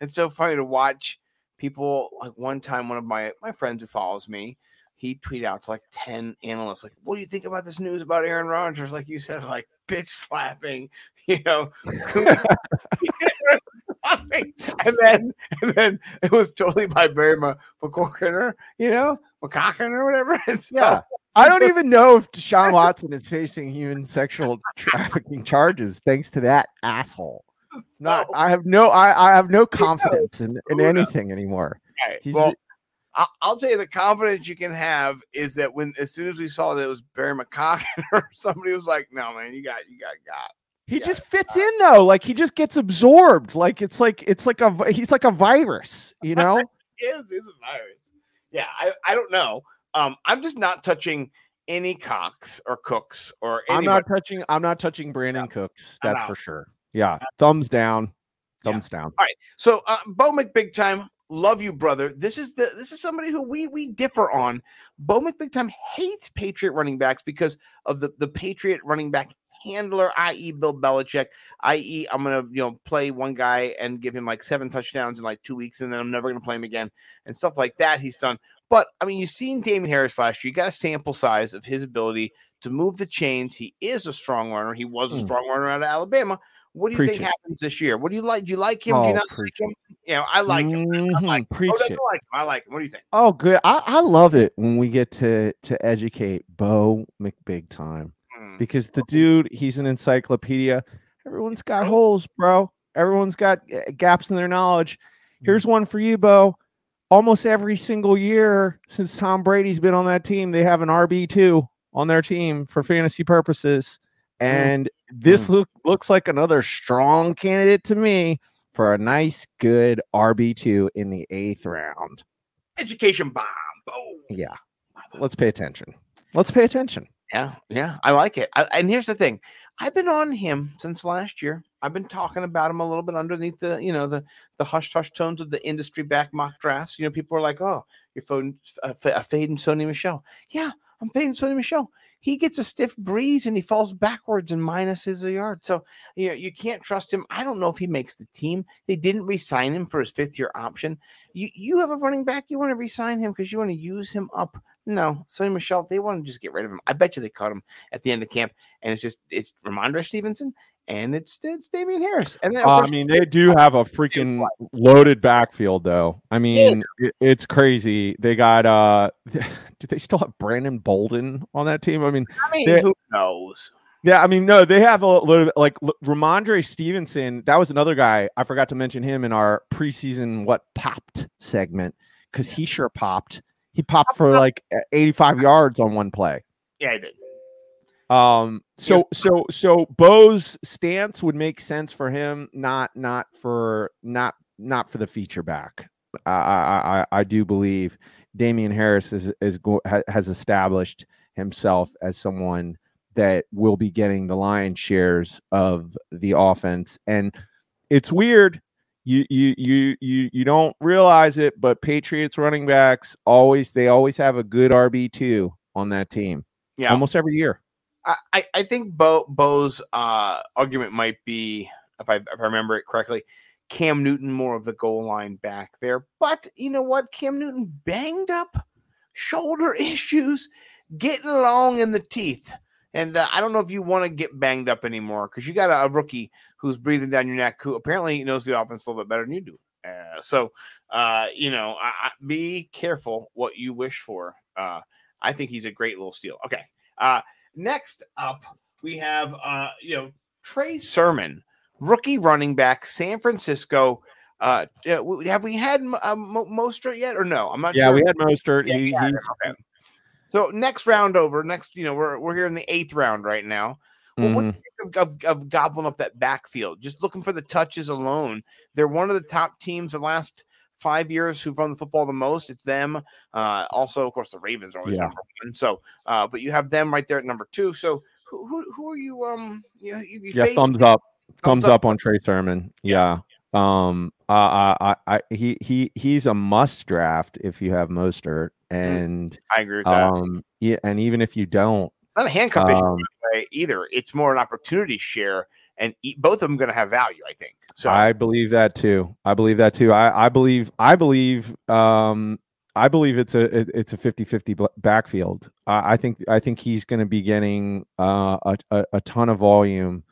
It's so funny to watch people. Like one time, one of my my friends who follows me, he tweeted out to like ten analysts, like, "What do you think about this news about Aaron Rodgers?" Like you said, like bitch slapping, you know. and then and then it was totally by Barry Mc- McCorkiner, you know, McCockiner or whatever. And so- Yeah. I don't even know if Deshaun Watson is facing human sexual trafficking charges thanks to that asshole. Not, I have no, I, I have no confidence in, in anything anymore. Right. He's- well, I'll, I'll tell you the confidence you can have is that when as soon as we saw that it was Barry McCockiner, somebody was like, "No, man, you got, you got, got." He Yeah. just fits in though. Like he just gets absorbed. Like it's like it's like a he's like a virus, you know? He is, he's a virus. Yeah, I, I don't know. Um, I'm just not touching any Cox or Cooks or I'm not touching I'm not touching Brandin Cooks. That's for sure. Yeah. Thumbs down. Yeah. Thumbs down. All right, so, uh, Bo McBig Time, love you, brother. This is the this is somebody who we we differ on. Bo McBig Time hates Patriot running backs because of the the Patriot running back handler, i.e., Bill Belichick, i.e., I'm gonna you know play one guy and give him like seven touchdowns in like two weeks, and then I'm never gonna play him again, and stuff like that. He's done. But I mean, you've seen Damien Harris last year. You got a sample size of his ability to move the chains. He is a strong runner. He was a Hmm. strong runner out of Alabama. What do you Preach think it. happens this year? What do you like? Do you like him? do you Oh, not preach like him? You know, I like him. I Mhm, like him. Preach Oh, like him. I like him. What do you think? Oh, good. I, I love it when we get to to educate Bo McBig time Hmm. because the dude, he's an encyclopedia. Everyone's got holes, bro. Everyone's got uh, gaps in their knowledge. Here's one for you, Bo. Almost every single year since Tom Brady's been on that team, they have an RB2 on their team for fantasy purposes. And this look, looks like another strong candidate to me for a nice, good RB2 in the eighth round. Education bomb. Boom. Yeah. Let's pay attention. Let's pay attention. Yeah, yeah, I like it. I, and here's the thing: I've been on him since last year. I've been talking about him a little bit underneath the, you know, the the hush hush tones of the industry back mock drafts. You know, people are like, "Oh, you're fading, uh, uh, fading Sony Michel." Yeah, I'm fading Sony Michel. he gets a stiff breeze and he falls backwards and minuses a yard. So you know you can't trust him. I don't know if he makes the team. They didn't re-sign him for his fifth year option. You you have a running back, you want to re-sign him because you want to use him up. No, Sony Michel, they want to just get rid of him. I bet you they cut him at the end of camp, and it's just it's Rhamondre Stevenson and it's it's Damien Harris. And then, Uh, I mean, they do have a freaking loaded backfield, though. I mean, it- it's crazy. They got uh, do they still have Brandon Bolden on that team? I mean, I mean, they- who knows? yeah, I mean, no, they have a little bit like Rhamondre Stevenson. That was another guy I forgot to mention him in our preseason what popped segment because he sure popped. He popped for like 85 yards on one play. Yeah, I did. Um. So so so Bo's stance would make sense for him, not not for not not for the feature back. I I I, I do believe Damien Harris is is go, has established himself as someone that will be getting the lion shares of the offense, and it's weird. You you you you you don't realize it, but Patriots running backs always they always have a good RB two on that team. Yeah. almost every year. I, I- think Bo Bo's uh, argument might be, if I if I remember it correctly, Cam Newton more of the goal line back there. But you know what? Cam Newton banged up, shoulder issues, getting along in the teeth. And uh, I don't know if you want to get banged up anymore because you got a, a rookie who's breathing down your neck who apparently knows the offense a little bit better than you do. Uh, so, uh, you know, I, I, be careful what you wish for. Uh, I think he's a great little steal. Okay. Uh, next up, we have, uh, you know, Trey Sermon, rookie running back, San Francisco. Uh, have we had uh, Mostert yet or no? I'm not Yeah, sure. we had Mostert. Yeah, he, yeah, okay. So next round over, next, you know, we're we're here in the eighth round right now. Well, what do you think of, of, of gobbling up that backfield? Just looking for the touches alone. They're one of the top teams the last five years who've run the football the most. It's them. Uh, also, of course, the Ravens are always Yeah. number one. So, uh, but you have them right there at number two. So, who who, who are you? Um, you, you, you yeah, thumbs up, thumbs up. up on Trey Sermon. Yeah. Um. Uh, I, I, I, he, he, he's a must draft if you have Mostert, and I agree with that. um, yeah, and even if you don't, not a handcuff issue um, by either. It's more an opportunity share, and e- both of them going to have value. I think. So I believe that too. I believe that too. I, I believe, I believe, um, I believe it's a it- it's a 50-50 backfield. I, I think I think he's going to be getting uh, a, a a ton of volume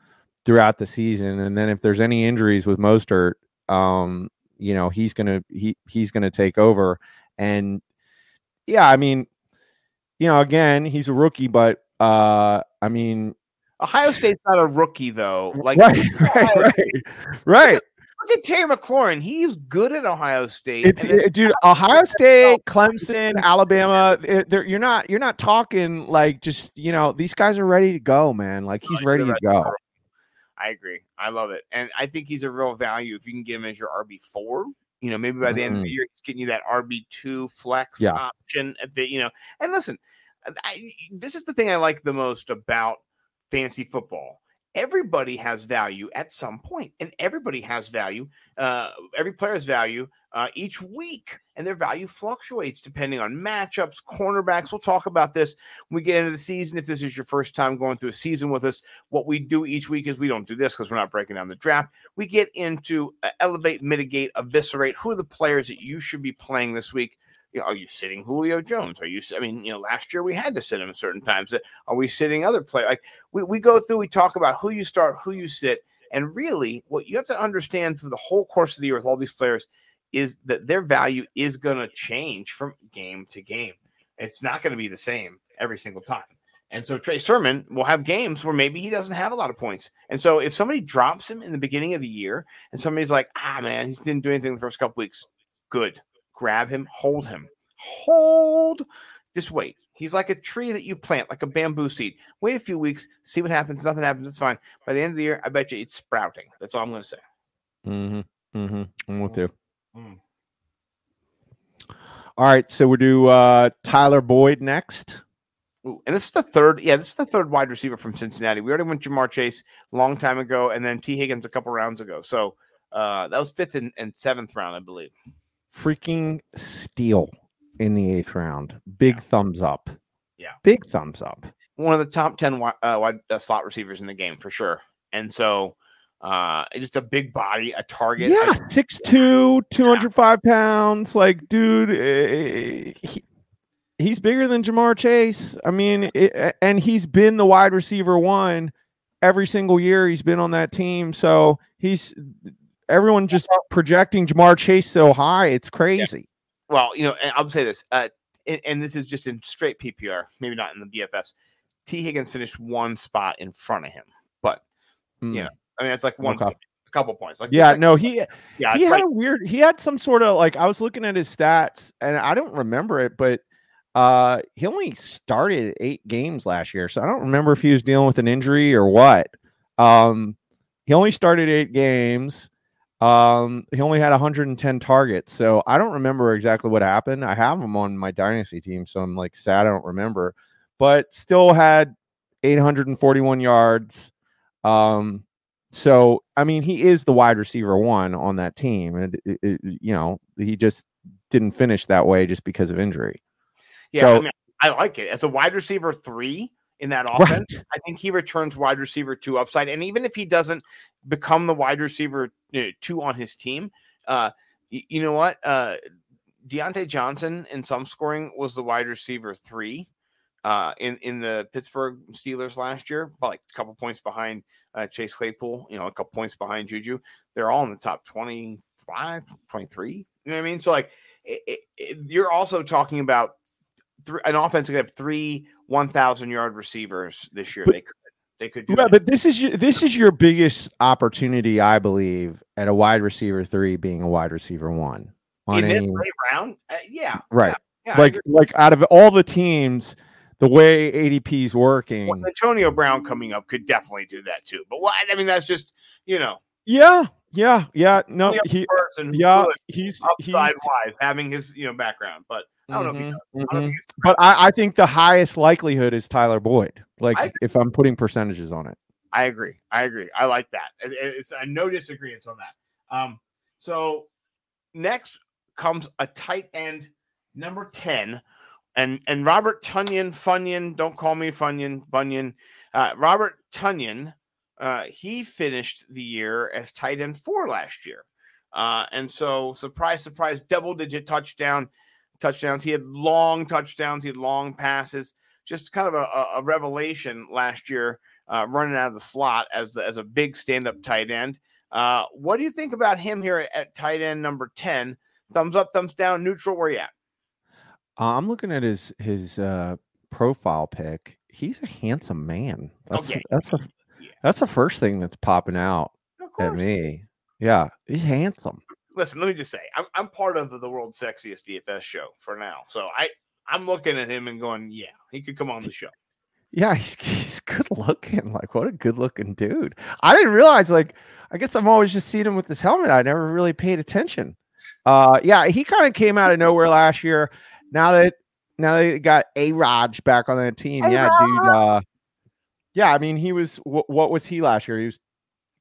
throughout the season, and then if there's any injuries with Mostert, um, you know he's gonna he he's gonna take over. And yeah, I mean, you know, again, he's a rookie, but uh, I mean, Ohio State's not a rookie though. Like right, right, right, right. Look at Terry McLaurin. He's good at Ohio State. It's it- eh, dude, Ohio State, Clemson, Alabama. Eh, they're- you're not you're not talking like just you know these guys are ready to go, man. Like he's oh, he's ready to go. I agree. I love it. And I think he's a real value if you can get him as your RB4. You know, maybe by the end of the year, he's getting you that RB2 flex Yeah. option. Eh, at the, you know, and listen, I, this is the thing I like the most about fantasy football. Everybody has value at some point, and everybody has value. Uh, every player has value uh, each week, and their value fluctuates depending on matchups, cornerbacks. We'll talk about this when we get into the season. If this is your first time going through a season with us, what we do each week is we don't do this because we're not breaking down the draft. We get into uh, elevate, mitigate, eviscerate. Who are the players that you should be playing this week? You know, are you sitting Julio Jones? Are you? I mean, you know, last year we had to sit him certain times. Are we sitting other players? Like we, we go through, we talk about who you start, who you sit, and really what you have to understand through the whole course of the year with all these players is that their value is going to change from game to game. It's not going to be the same every single time. And so Trey Sermon will have games where maybe he doesn't have a lot of points. And so if somebody drops him in the beginning of the year and somebody's like, ah, man, he didn't do anything the first couple weeks, good. Grab him, hold him, hold. Just wait. He's like a tree that you plant, like a bamboo seed. Wait a few weeks, see what happens. Nothing happens. It's fine. By the end of the year, I bet you it's sprouting. That's all I'm going to say. Mm-hmm. Mm-hmm. I'm with you. Mm. All right, so we do uh, Tyler Boyd next. Ooh, and this is the third, yeah, this is the third wide receiver from Cincinnati. We already went Ja'Marr Chase a long time ago, and then Tee Higgins a couple rounds ago. So uh, that was fifth and, and seventh round, I believe. Freaking steal in the eighth round. Big thumbs up. Yeah. Big thumbs up. one of the top 10 wi- uh, wide uh, slot receivers in the game for sure. And so, uh, just a big body, a target. Yeah, 6'2, 205 pounds. Like, dude, eh, he, he's bigger than Ja'Marr Chase. I mean, it, and he's been the wide receiver one every single year he's been on that team. So he's everyone just projecting Ja'Marr Chase so high. It's crazy. well, you know, and I'll say this, uh, and, and this is just in straight PPR, maybe not in the BFFs. Tee Higgins finished one spot in front of him, but Mm. Yeah. I mean, it's like one, Okay. a couple points. Like Yeah, like- no, he yeah, he had right- a weird he had some sort of like I was looking at his stats and I don't remember it, but uh he only started eight games last year. So I don't remember if he was dealing with an injury or what. Um he only started eight games. Um he only had 110 targets. So I don't remember exactly what happened. I have him on my dynasty team, so I'm like sad I don't remember. But still had 841 yards. Um so I mean, he is the wide receiver one on that team, and it, it- you know he just didn't finish that way just because of injury. yeah, so- I, mean, I like it as a wide receiver three in that Right. offense. I think he returns wide receiver two upside, and even if he doesn't become the wide receiver two on his team, uh, y- you know what? Uh, Diontae Johnson in some scoring was the wide receiver three uh, in in the Pittsburgh Steelers last year, but like a couple points behind uh, Chase Claypool. You know, a couple points behind Juju. They're all in the top 25, 23. You know what I mean? So like, it, it, it- you're also talking about three, an offense that have three 1,000 yard receivers this year. But- they could they could do Yeah, that. but this is your, this is your biggest opportunity, I believe, at a wide receiver three being a wide receiver one on in this any late round. Uh, yeah, right. yeah, I like like out of all the teams, the way ADP is working, Well, Antonio Brown coming up could definitely do that too. But what I mean, that's just you know, yeah, yeah, yeah. No, he, person who yeah, he's he's. wise having his you know background. But I don't know if he Mhm. I don't mhm. he's But I, I think the highest likelihood is Tyler Boyd. Like I- if I'm putting percentages on it. I agree. I agree. I like that. It- it- It's uh, no disagreements on that. Um, so next comes a tight end number 10. And and Robert Tonyan, Funyon, don't call me Funyon, Bunyan. Uh, Robert Tonyan, uh, he finished the year as tight end four last year. Uh, and so surprise, surprise, double digit touchdown touchdowns. He had long touchdowns, he had long passes, just kind of a, a, revelation last year uh, running out of the slot as the, as a big stand up tight end. Uh, what do you think about him here at, at tight end number ten? Thumbs up, thumbs down, neutral. Where you at? Uh, I'm looking at his his uh, profile pic. He's a handsome man. That's Okay. that's a. that's the first thing that's popping out at me. Yeah, he's handsome. Listen, let me just say, I'm, I'm part of the world's sexiest DFS show for now. So I I'm looking at him and going, yeah, he could come on the show. Yeah, he's he's good looking. Like what a good looking dude. I didn't realize. Like I guess I'm always just seeing him with this helmet. I never really paid attention. Uh, yeah, he kind of came out of nowhere last year. Now that now they got a Raj back on that team, yeah, dude. Uh, yeah, I mean he was. Wh- what was he last year? He was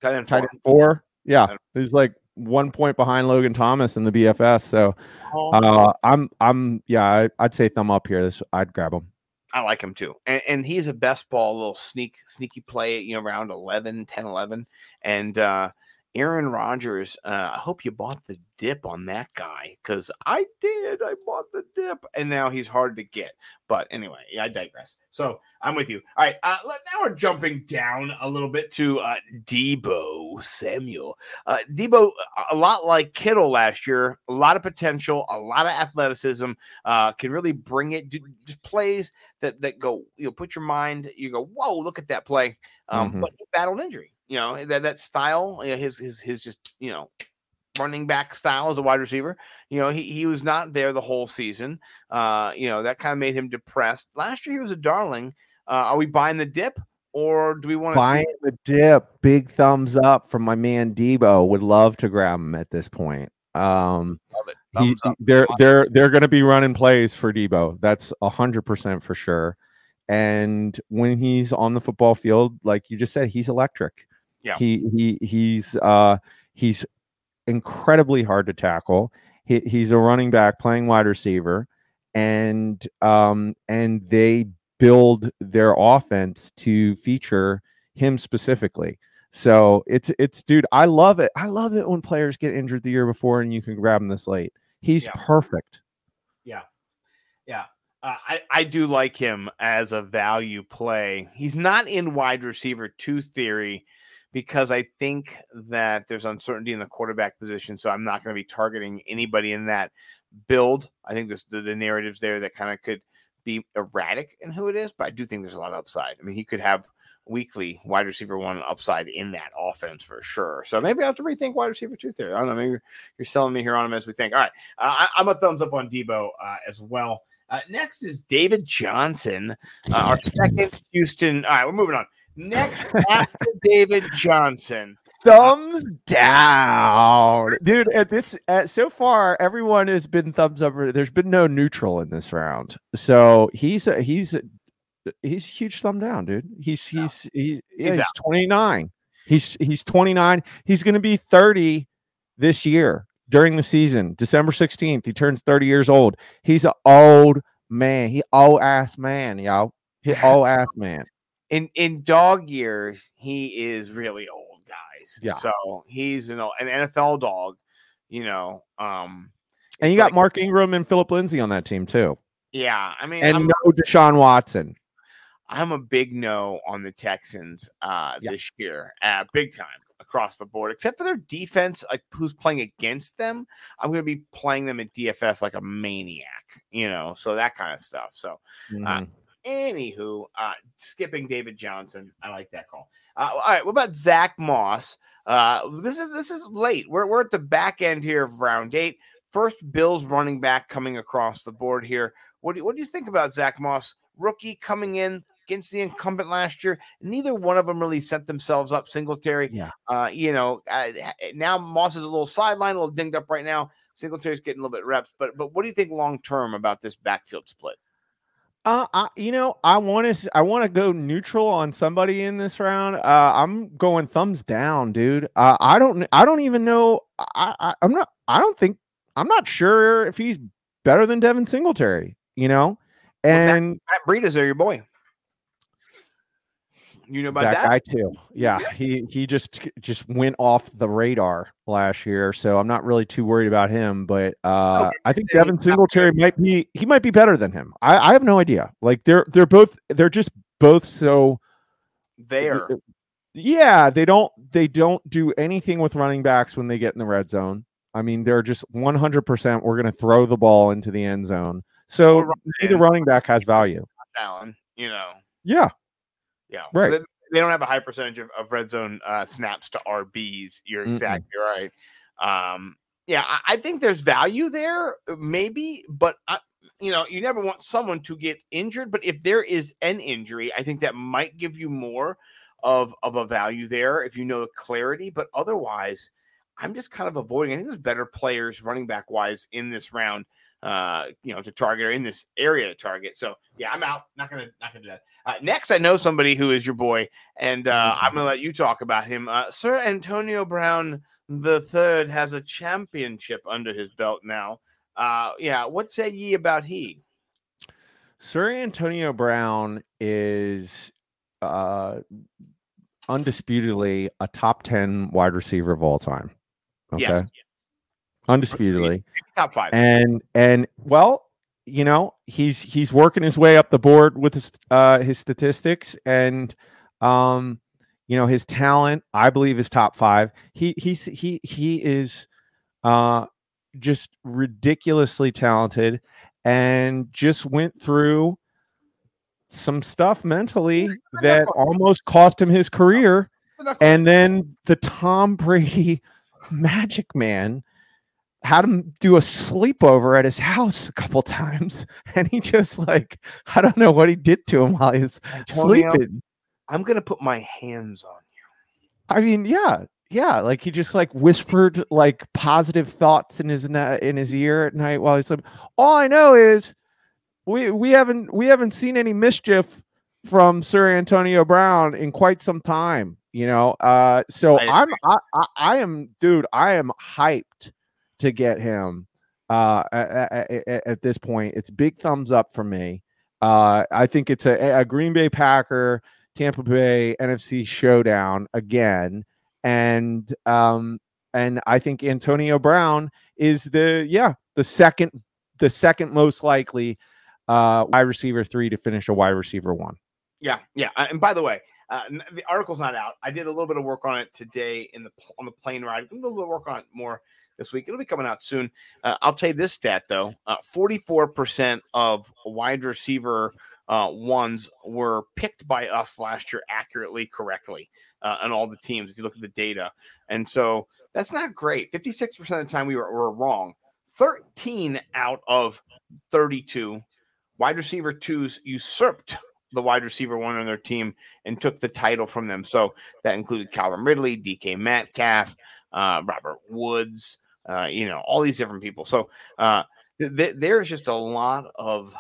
Tight end four. four. Yeah, he was like one point behind Logan Thomas in the BFS. So Oh, uh, I'm I'm yeah, I, I'd say thumb up here. This I'd grab him. I like him too. And, and he's a best ball, little sneak, sneaky play, you know, around 11, 10, 11. And uh, Aaron Rodgers, uh, I hope you bought the dip on that guy because I did. I bought the dip and now he's hard to get. But anyway, I digress. So I'm with you. All right. Uh, let- now we're jumping down a little bit to uh, Deebo Samuel. Uh, Deebo, a lot like Kittle last year, a lot of potential, a lot of athleticism, uh, can really bring it. Do, just plays that that go, you know, put your mind, you go, whoa, look at that play. Um, Mhm. But he battled injury. You know that that style, you know, his his his just you know running back style as a wide receiver. You know, he he was not there the whole season. Uh, you know that kind of made him depressed. Last year he was a darling. Uh, are we buying the dip, or do we want to Buying see? the dip, big thumbs up from my man Deebo. Would love to grab him at this point. Um, Love it. he, they're they're they're going to be running plays for Deebo. That's a hundred percent for sure. And when he's on the football field, like you just said, he's electric. Yeah. He he he's uh he's incredibly hard to tackle. He, he's a running back playing wide receiver, and um and they build their offense to feature him specifically. So it's it's dude, I love it. I love it when players get injured the year before and you can grab him this late. He's Yeah. perfect. Yeah. Yeah. Uh, I, I do like him as a value play. He's not in wide receiver two theory because I think that there's uncertainty in the quarterback position. So I'm not going to be targeting anybody in that build. I think this, the, the narratives there that kind of could be erratic in who it is, but I do think there's a lot of upside. I mean, he could have weekly wide receiver one upside in that offense for sure. So maybe I have to rethink wide receiver two theory. I don't know. Maybe you're, selling me here on him as we think. All right. Uh, I, I'm a thumbs up on Deebo uh, as well. Uh, next is David Johnson, uh, our second Houston. All right, we're moving on. Next after David Johnson. Thumbs down, dude. At this, at, so far, everyone has been thumbs up. There's been no neutral in this round, so he's a, he's a, he's a huge thumb down, dude. He's he's he's, yeah, He's he's, 29. He's he's 29. He's going to be 30 this year during the season. December 16th, he turns 30 years old. He's an old man. He old ass man, y'all. He old ass man. In in dog years, he is really old, guys. Yeah. So he's an an NFL dog, you know. Um, And you got like- Mark Ingram and Philip Lindsay on that team too. Yeah, I mean, And I'm, no Deshaun Watson. I'm a big no on the Texans uh, Yeah. this year, uh, big time across the board, except for their defense. Like who's playing against them, I'm going to be playing them at DFS like a maniac, you know. So that kind of stuff. So Mhm. Anywho, uh, skipping David Johnson, I like that call. Uh, all right, what about Zack Moss? Uh, this is this is late. We're we're at the back end here of round eight. First, Bills running back coming across the board here. What do you, what do you think about Zack Moss, rookie coming in against the incumbent last year? Neither one of them really set themselves up. Singletary, Yeah. uh, you know, uh, now Moss is a little sideline, a little dinged up right now. Singletary's getting a little bit reps, but but what do you think long term about this backfield split? Uh, I, you know, I want to, I want to go neutral on somebody in this round. Uh, I'm going thumbs down, dude. Uh, I don't, I don't even know. I, I, I'm not, I don't think, I'm not sure if he's better than Devin Singletary. You know, and Matt Breida are your boy. You know about that, that? guy too. Yeah, he he just just went off the radar last year, so I'm not really too worried about him. But uh, Okay, I think Devin Singletary might be he might be better than him. I, I have no idea. Like they're they're both they're just both so there. yeah they don't they don't do anything with running backs when they get in the red zone i mean they're just 100% we're going to throw the ball into the end zone so Or run it neither running back has value Allen, you know. yeah Yeah. Right. They, they don't have a high percentage of, of red zone uh, snaps to RBs. You're Mm-mm. exactly right. Um, yeah, I, I think there's value there, uh, maybe, but I, you know, you never want someone to get injured. But if there is an injury, I think that might give you more of of a value there if you know the clarity. But otherwise, I'm just kind of avoiding. I think there's better players running back wise in this round uh, you know, to target or in this area to target. So yeah, I'm out. Not gonna not gonna do that. Uh, next, I know somebody who is your boy, and uh, I'm gonna let you talk about him. Uh, Sir Antonio Brown the third has a championship under his belt now. Uh, yeah, what say ye about he? sir antonio brown is uh undisputedly a top 10 wide receiver of all time okay Yes, undisputedly top five. and and well you know he's he's working his way up the board with his uh his statistics and um you know his talent i believe is top five. He he's he he is uh just ridiculously talented and just went through some stuff mentally that almost cost him his career. And then the Tom Brady Magic Man had him do a sleepover at his house a couple times, and he just like I don't know what he did to him while he was Antonio, sleeping. I'm gonna put my hands on you. I mean, yeah, yeah, like he just like whispered like positive thoughts in his na- in his ear at night while he's sleeping. All I know is we we haven't we haven't seen any mischief from Sir Antonio Brown in quite some time. You know, uh, so I I'm I, I I am dude. I am hyped to get him. Uh, at, at, at this point, it's big thumbs up for me. uh, I think it's a, a Green Bay Packer, Tampa Bay NFC showdown again, and um, and I think Antonio Brown is the yeah the second the second most likely uh, wide receiver three to finish a wide receiver one. Yeah, yeah. Uh, And by the way, uh, the article's not out. I did a little bit of work on it today in the on the plane ride. A little work on it more this week. It'll be coming out soon. Uh, I'll tell you this stat though: forty-four percent of wide receiver uh, ones were picked by us last year accurately, correctly, uh, on all the teams. If you look at the data, and so that's not great. Fifty-six percent of the time we were, were wrong. Thirteen out of thirty-two wide receiver twos usurped the wide receiver one on their team and took the title from them. So that included Calvin Ridley, DK Metcalf, uh, Robert Woods, uh, you know, all these different people. So uh, th- th- there's just a lot of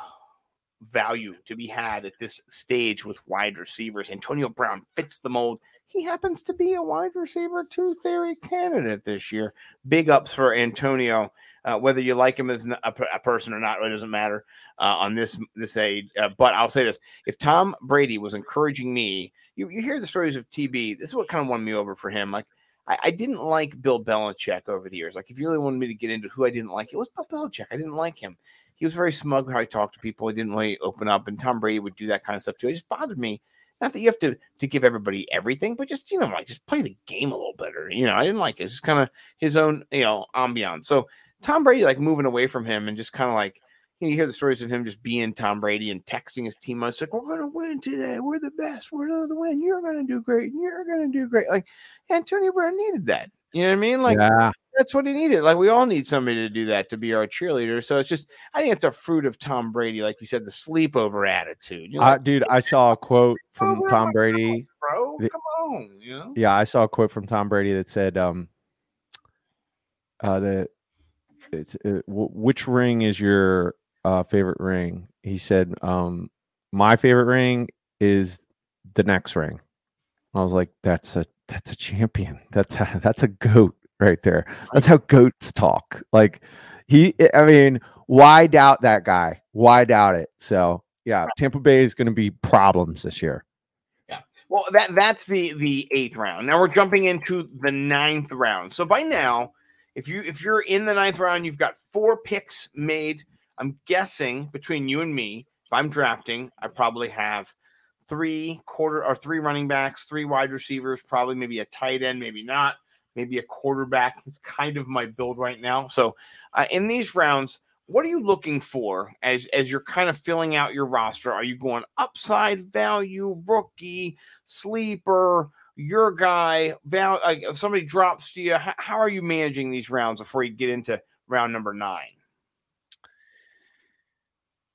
value to be had at this stage with wide receivers. Antonio Brown fits the mold. He happens to be a wide receiver two theory candidate this year. Big ups for Antonio. Uh, whether you like him as a, a person or not, it doesn't matter uh, on this this age. Uh, but I'll say this: if Tom Brady was encouraging me, you, you hear the stories of TB. This is what kind of won me over for him. Like I, I didn't like Bill Belichick over the years. Like if you really wanted me to get into who I didn't like, it was Bill Belichick. I didn't like him. He was very smug how he talked to people. He didn't really open up, and Tom Brady would do that kind of stuff too. It just bothered me. Not that you have to to give everybody everything, but just you know, like just play the game a little better. You know, I didn't like it. It's just kind of his own you know ambiance. So Tom Brady like moving away from him and just kind of like you, know, you hear the stories of him just being Tom Brady and texting his team. It's like we're gonna win today. We're the best. We're gonna win. You're gonna do great. You're gonna do great. Like Antonio Brown needed that. You know what I mean? Like yeah, that's what he needed. Like we all need somebody to do that to be our cheerleader. So it's just I think it's a fruit of Tom Brady, like you said, the sleepover attitude. You're uh, like, dude, I saw a quote from where Tom Brady. bro, the- come on, you know. Yeah, I saw a quote from Tom Brady that said, um, uh, that it's uh, w- which ring is your uh, favorite ring? He said, um, my favorite ring is the next ring. I was like, that's a that's a champion. That's a, that's a goat right there. That's how goats talk. Like he, I mean, why doubt that guy? Why doubt it? So yeah, Tampa Bay is going to be problems this year. Yeah. Well, that that's the the eighth round. Now we're jumping into the ninth round. So by now, if you if you're in the ninth round, you've got four picks made. I'm guessing between you and me, if I'm drafting, I probably have three quarter or three running backs, three wide receivers, probably maybe a tight end, maybe not, maybe a quarterback. It's kind of my build right now. So uh, in these rounds, what are you looking for as as you're kind of filling out your roster? Are you going upside value, rookie, sleeper, your guy? If somebody drops to you, how are you managing these rounds before you get into round number nine?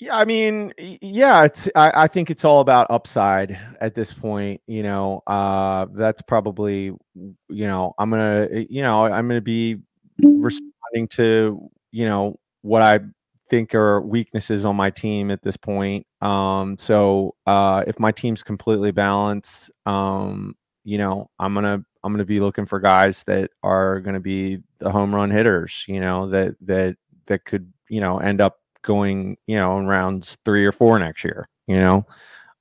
Yeah, I mean, yeah, it's I, I think it's all about upside at this point. You know, uh that's probably you know, I'm gonna eh, you know, I'm gonna be responding to, you know, what I think are weaknesses on my team at this point. Um, so uh if my team's completely balanced, um, you know, I'm gonna I'm gonna be looking for guys that are gonna be the home run hitters, you know, that that that could, you know, end up going, you know, in rounds three or four next year. You know,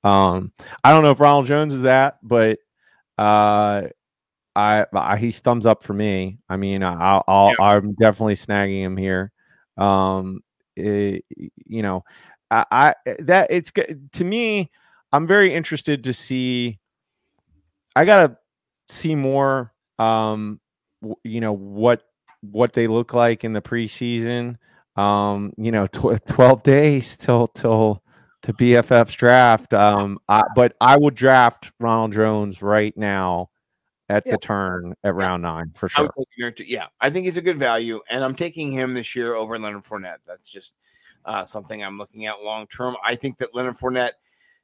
um, I don't know if Ronald Jones is that, but uh, I, I he's thumbs up for me. I mean, I'll, I'll I'm definitely snagging him here. Um, it- you know, I, I that it's good to me. I'm very interested to see. I gotta see more. Um, you know what what they look like in the preseason um you know tw- 12 days till till to bff's draft um I, but i would draft ronald jones right now at Yeah. the turn at round nine for I sure him. Yeah, I think he's a good value, and I'm taking him this year over Leonard Fournette. That's just uh, something I'm looking at long term. I think that Leonard Fournette,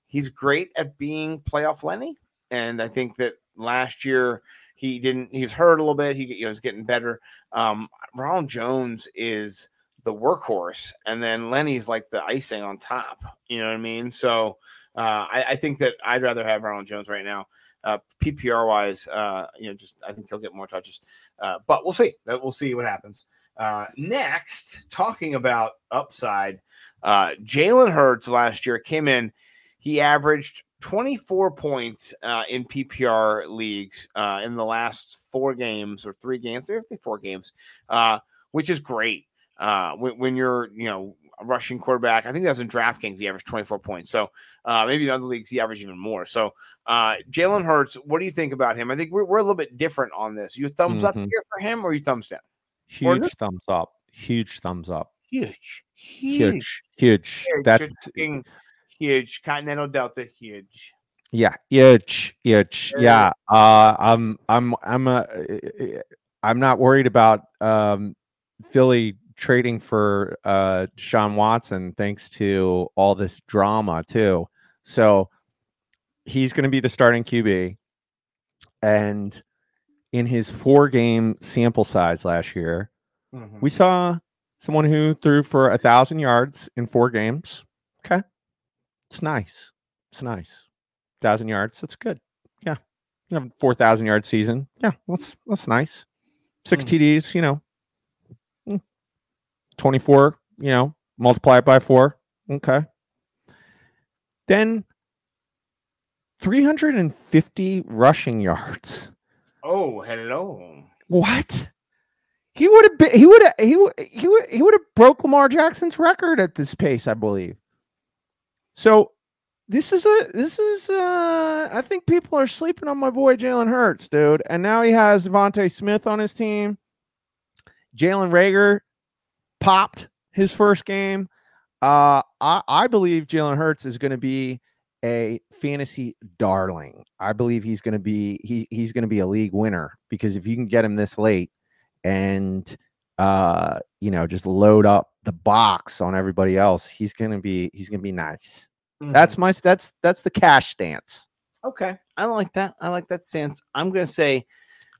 he's great at being playoff Lenny, and I think that last year he didn't. He was hurt a little bit. He you know was getting better. Um, Ronald Jones is the workhorse, and then Lenny's like the icing on top. You know what I mean? So Uh, I, I think that I'd rather have Ronald Jones right now. Uh, PPR wise, uh, you know, just I think he'll get more touches, uh, but we'll see. That we'll see what happens. Uh, next, talking about upside, uh, Jalen Hurts last year came in. He averaged 24 points uh, in PPR leagues uh, in the last four games or three games, three four games, uh, which is great. Uh, when, when you're, you know, a rushing quarterback, I think that was in DraftKings. He averaged 24 points. So uh, maybe in other leagues he averaged even more. So uh, Jalen Hurts, what do you think about him? I think we're, we're a little bit different on this. You thumbs up Mhm. here for him or you thumbs down? Huge this- thumbs up. Huge thumbs up. Huge, huge, Huge. Huge. huge. That's talking huge. Continental Delta, huge. yeah. Huge. Huge. Yeah. Uh, I'm. I'm. I'm. A, I'm not worried about um, Philly trading for uh, Deshaun Watson thanks to all this drama too. So he's going to be the starting QB, and in his four game sample size last year, Mm-hmm. we saw someone who threw for a thousand yards in four games. Okay, it's nice. It's nice. Thousand yards. That's good. Yeah, you have a four thousand yard season. Yeah, that's that's nice. 6 Mhm. TDs. You know, twenty four. You know, multiply it by four. Okay. Then three hundred and fifty rushing yards. Oh, hello. What? He would have been. He would have. He would. He would. He would have broke Lamar Jackson's record at this pace, I believe. So, this is a. This is. uh I think people are sleeping on my boy Jalen Hurts, dude. And now he has DeVonta Smith on his team. Jalen Reagor popped his first game. Uh, I I believe Jalen Hurts is going to be a fantasy darling. I believe he's going to be he he's going to be a league winner because if you can get him this late and uh you know just load up the box on everybody else, he's going to be he's going to be nice. That's my that's that's the cash stance. Okay, I like that. I like that stance. I'm going to say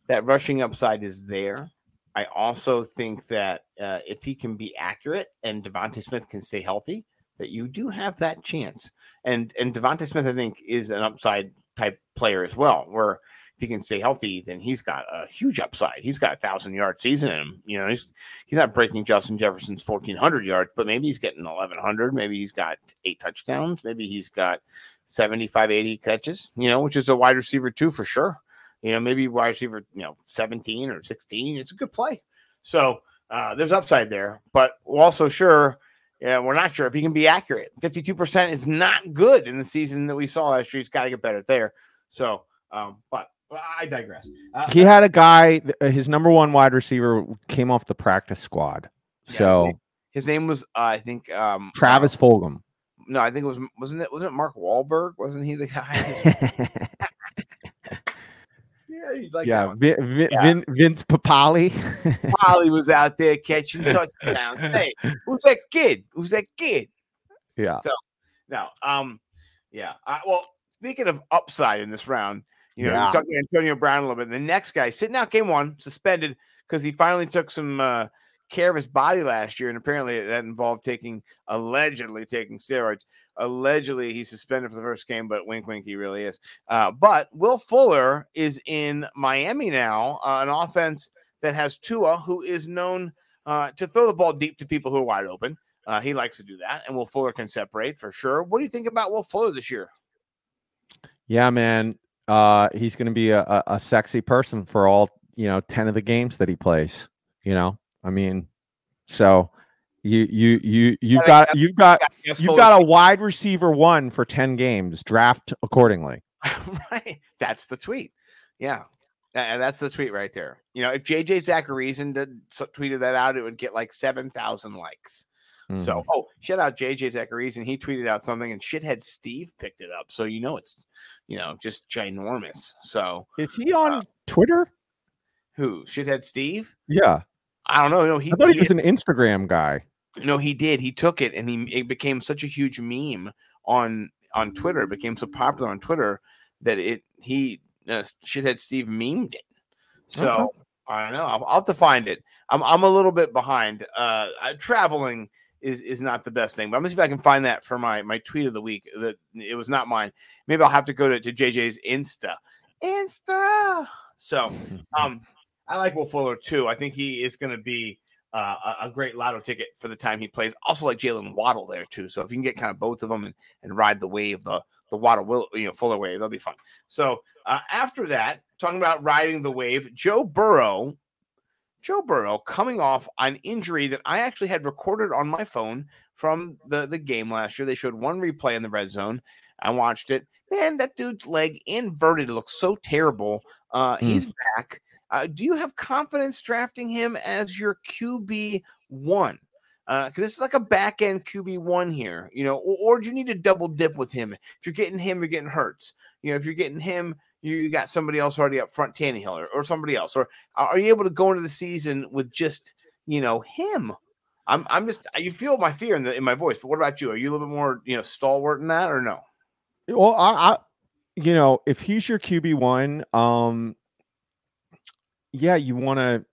that rushing upside is there. I also think that uh, if he can be accurate and DeVonta Smith can stay healthy, that you do have that chance. And and DeVonta Smith, I think, is an upside type player as well. Where if he can stay healthy, then he's got a huge upside. He's got a thousand yard season in him. You know, he's he's not breaking Justin Jefferson's fourteen hundred yards, but maybe he's getting eleven hundred. Maybe he's got eight touchdowns. Maybe he's got 75, 80 catches, you know, which is a wide receiver too, for sure. You know, maybe wide receiver, you know, 17 or 16. It's a good play. So uh, there's upside there, but we're also sure, yeah, we're not sure if he can be accurate. 52% is not good in the season that we saw last year. He's got to get better there. So, um, but I digress. Uh, He had a guy uh, his number one wide receiver came off the practice squad. Yeah, So his, his name was, uh, I think, um, Travis Fulgham. No, I think it was, wasn't it, wasn't it Mark Wahlberg? Wasn't he the guy? yeah, like yeah. Vin, Vin, Yeah. Vin, Vince Papale. Polly was out there catching touchdowns. hey, who's that kid? Who's that kid? yeah. So no, um, yeah. Uh, well, speaking of upside in this round, you know, Yeah. we're talking Antonio Brown a little bit. And The next guy sitting out game one, suspended because he finally took some uh, care of his body last year, and apparently that involved taking allegedly taking steroids. Allegedly, he's suspended for the first game, but wink, wink, he really is. Uh, but Will Fuller is in Miami now, uh, an offense that has Tua, who is known uh, to throw the ball deep to people who are wide open. Uh, he likes to do that, and Will Fuller can separate for sure. What do you think about Will Fuller this year? Yeah, man. Uh, he's going to be a, a, a sexy person for all you know ten of the games that he plays. You know, I mean, so you you you you've got you've got you've got a wide receiver one for ten games. Draft accordingly. right. That's the tweet. Yeah. And that's the tweet right there. You know, if JJ Zachariason did tweeted that out, it would get like 7,000 likes. Mhm. So, oh, shout out JJ Zachariason. He tweeted out something and shithead Steve picked it up. So, you know, it's, you know, just ginormous. So, is he on Twitter? who? Shithead Steve? Yeah, I don't know. No, he, I thought he he- was an Instagram guy. No, he did. He took it and he it became such a huge meme on on Twitter. It became so popular on Twitter that it he uh, shithead Steve memed it. So Okay. I don't know. I'll, I'll have to find it. I'm I'm a little bit behind. Uh, I, traveling is is not the best thing. But I'm gonna see if I can find that for my my tweet of the week. That it was not mine. Maybe I'll have to go to, to JJ's Insta. Insta. So um I like Will Fuller too. I think he is gonna be uh, a, great lotto ticket for the time he plays. Also like Jaylen Waddle there too. So if you can get kind of both of them and, and ride the wave, the the Waddle will you know Fuller wave, that'll be fun. So uh, after that, talking about riding the wave, Joe Burrow Joe Burrow coming off an injury that I actually had recorded on my phone from the, the game last year. They showed one replay in the red zone. I watched it. Man, that dude's leg inverted It looks so terrible. Uh, Hmm. He's back. Uh, do you have confidence drafting him as your QB one? Because this is like a back end QB one here, you know, or, or do you need to double dip with him? If you're getting him, you're getting Hurts. You know, if you're getting him, you, you got somebody else already up front, Tannehill or, or somebody else. Or are you able to go into the season with just you know him? I'm I'm just you feel my fear in the in my voice, but what about you? Are you a little bit more you know stalwart in that or no? Well, I, I you know, if he's your QB one, um, yeah, you want to